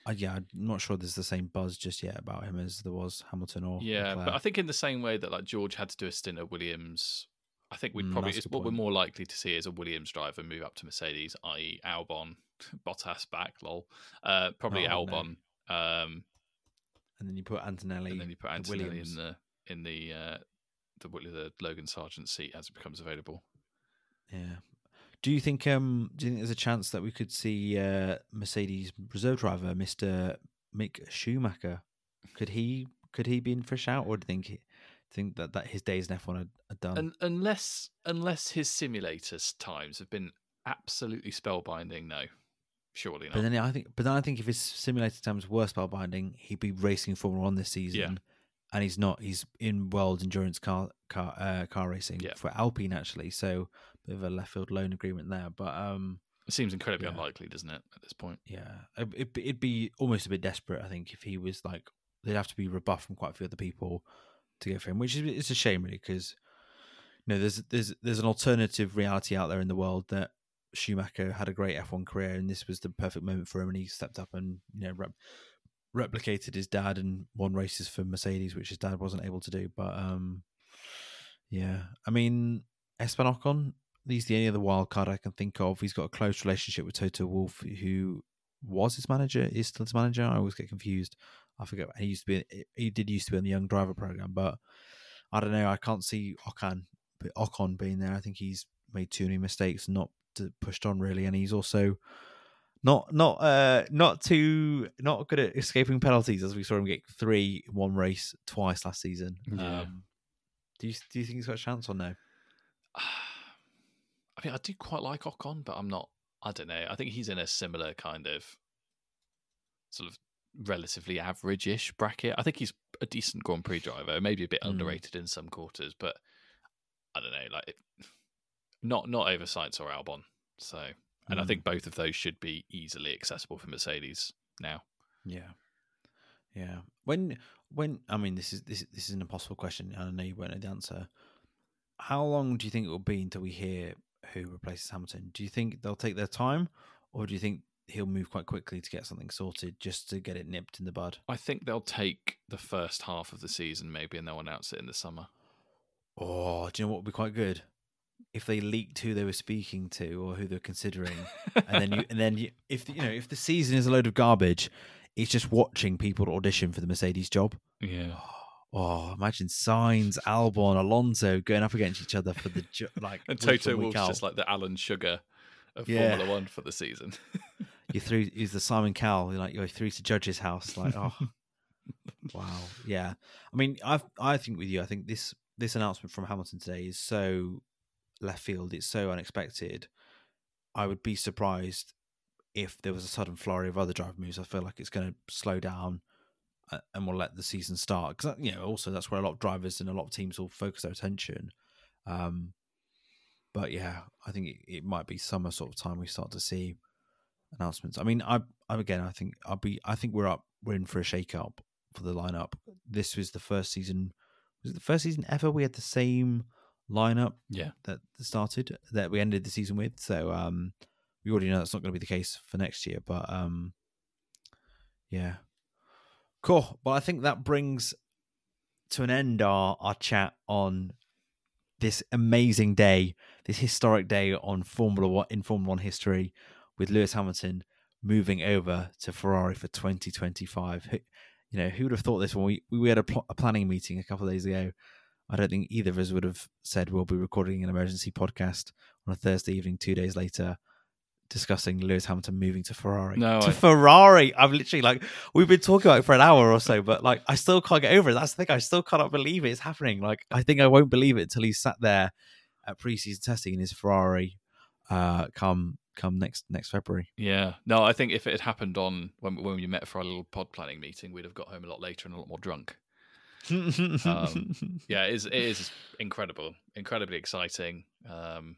I, yeah, I'm not sure there's the same buzz just yet about him as there was Hamilton or yeah, but I think in the same way that like George had to do a stint at Williams, I think we'd Mm, probably it's what we're more likely to see is a Williams driver move up to Mercedes, i.e. Albon, Bottas back, lol. Uh, probably Oh, no. Albon. Um, and then you put Antonelli, and then you put Antonelli Williams. in the in the uh, the the Logan Sargeant seat as it becomes available. Yeah. Do you think um do you think there's a chance that we could see uh Mercedes reserve driver Mr. Mick Schumacher? Could he could he be in for a shout or do you think he- think that, that his days in F1 are, are done? And unless unless his simulators times have been absolutely spellbinding, no. Surely not. But then I think, but then I think if his simulated times were spellbinding, he'd be racing Formula One this season. Yeah. And he's not. He's in world endurance car car uh, car racing Yeah. for Alpine actually. So bit of a left field loan agreement there. But um, it seems incredibly Yeah. unlikely, doesn't it, at this point? yeah, it, it'd be almost a bit desperate. I think if he was like, they'd have to be rebuffed from quite a few other people to go for him, which is it's a shame really because you know there's there's there's an alternative reality out there in the world that Schumacher had a great F1 career and this was the perfect moment for him and he stepped up and you know rep- replicated his dad and won races for Mercedes which his dad wasn't able to do but um yeah I mean Esteban Ocon he's the only other wild card I can think of. He's got a close relationship with Toto Wolff who was his manager is still his manager. I always get confused I forget he used to be he did used to be on the young driver program but I don't know I can't see Ocon Ocon being there I think he's made too many mistakes not pushed on really and he's also not not uh not too not good at escaping penalties as we saw him get three one race twice last season Yeah. um do you do you think he's got a chance or no I mean, I do quite like Ocon, but I'm not. I don't know. I think he's in a similar kind of sort of relatively average-ish bracket. I think he's a decent Grand Prix driver, maybe a bit Mm. underrated in some quarters, but I don't know, like not not over Sainz or Albon. So, and I Mm. think both of those should be easily accessible for Mercedes now. Yeah, yeah. When when I mean this is this this is an impossible question. and I know you won't know the answer. How long do you think it will be until we hear who replaces Hamilton? Do you think they'll take their time, or do you think he'll move quite quickly to get something sorted just to get it nipped in the bud? I think they'll take the first half of the season maybe, and they'll announce it in the summer. Oh, do you know what would be quite good? If they leaked who they were speaking to or who they're considering, and then you and then you, if you know if the season is a load of garbage, it's just watching people audition for the Mercedes job. yeah. Oh, imagine Sainz, Albon, Alonso going up against each other for the jo- like. And Toto Wolff's just like the Alan Sugar of Yeah. Formula One for the season. you threw. He's the Simon Cowell. You're like you're through to Judge's house. Like oh, wow, yeah. I mean, I I think with you, I think this this announcement from Hamilton today is so left field. It's so unexpected. I would be surprised if there was a sudden flurry of other driver moves. I feel like it's going to slow down uh, and we'll let the season start because you know also that's where a lot of drivers and a lot of teams will focus their attention. Um, but yeah, I think it, it might be summer sort of time we start to see announcements. I mean, I, I again, I think I'll be. I think we're up. We're in for a shake up for the lineup. This was the first season. Was it the first season ever we had the same lineup Yeah. that started that we ended the season with? So um, we already know that's not going to be the case for next year. But um, yeah, cool. Well, I think that brings to an end our our chat on this amazing day, this historic day on Formula One in Formula One history, with Lewis Hamilton moving over to Ferrari for 2025. Who- You know, who would have thought this when we we had a, pl- a planning meeting a couple of days ago? I don't think either of us would have said we'll be recording an emergency podcast on a Thursday evening, two days later, discussing Lewis Hamilton moving to Ferrari. No, to I- Ferrari. I've literally like we've been talking about it for an hour or so, but like I still can't get over it. That's the thing. I still cannot believe it's happening. Like I think I won't believe it until he's sat there at preseason testing in his Ferrari. Uh, come come next next February. Yeah. No, I think if it had happened on when when we met for our little pod planning meeting, we'd have got home a lot later and a lot more drunk. Yeah, it is, it is incredible, incredibly exciting. Um,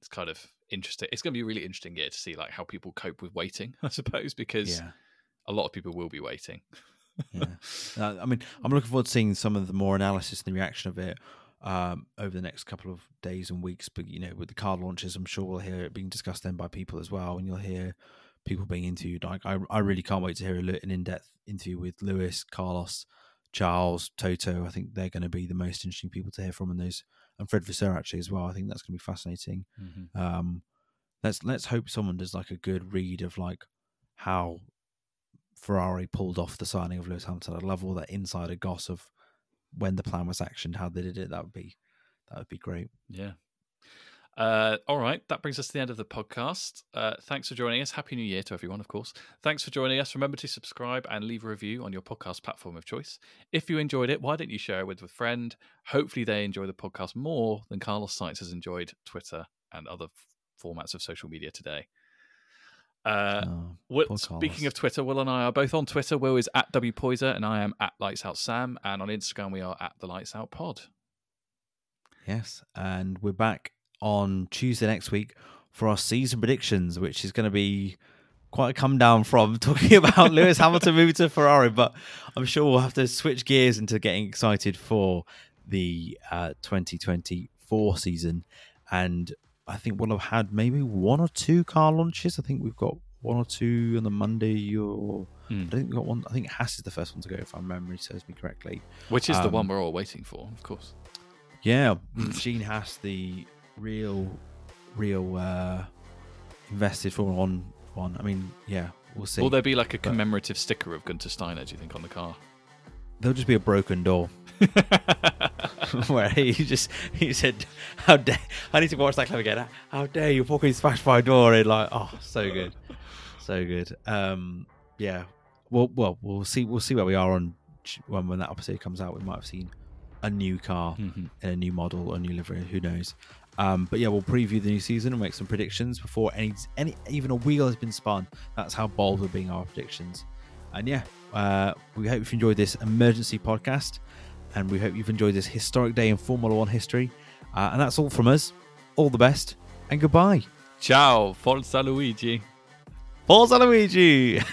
it's kind of interesting. It's going to be a really interesting year to see like how people cope with waiting, I suppose, because yeah. a lot of people will be waiting. yeah. Uh, I mean, I'm looking forward to seeing some of the more analysis and the reaction of it um, over the next couple of days and weeks. But you know, with the card launches, I'm sure we'll hear it being discussed then by people as well, and you'll hear people being interviewed. Like, I, I really can't wait to hear an in-depth interview with Lewis, Carlos, Charles, Toto. I think they're going to be the most interesting people to hear from, and those and Fred Vasseur actually as well. I think that's going to be fascinating. Um, let's let's hope someone does like a good read of like how Ferrari pulled off the signing of Lewis Hamilton. I'd love all that insider goss of when the plan was actioned, how they did it. That would be that would be great. Yeah. Uh, all right, that brings us to the end of the podcast. Uh, thanks for joining us. Happy New Year to everyone, of course. Thanks for joining us. Remember to subscribe and leave a review on your podcast platform of choice. If you enjoyed it, why don't you share it with a friend? Hopefully, they enjoy the podcast more than Carlos Sainz has enjoyed Twitter and other f- formats of social media today. Uh, Oh, speaking of Twitter, Will and I are both on Twitter. Will is at wpoyser and I am at Lights Out Sam. And on Instagram, we are at the Lights Out Pod. Yes, and we're back on Tuesday next week for our season predictions, which is going to be quite a come down from talking about Lewis Hamilton moving to Ferrari. But I'm sure we'll have to switch gears into getting excited for the uh, 2024 season. And I think we'll have had maybe one or two car launches. I think we've got one or two on the Monday. Or Hmm. I think we've got one. I think Haas is the first one to go, if my memory serves me correctly. Which is the Um, one we're all waiting for, of course. Yeah, Gene Haas, the real, real uh, invested Formula One one. I mean, yeah, we'll see. Will there be like a but- commemorative sticker of Guenther Steiner, do you think, on the car? There'll just be a broken door where he just he said, "How dare I need to watch that clip again? How dare you fucking smash my door?" And like, oh, so good, so good. Um, yeah. Well, well, we'll see. We'll see where we are on when when that episode comes out. We might have seen a new car. Mhm. in a new model, a new livery. Who knows? Um, but yeah, we'll preview the new season and make some predictions before any any even a wheel has been spun. That's how bold we're being our predictions. And yeah, uh, we hope you've enjoyed this emergency podcast, and we hope you've enjoyed this historic day in Formula One history. Uh, and that's all from us. All the best and goodbye. Ciao, Forza Luigi. Forza Luigi.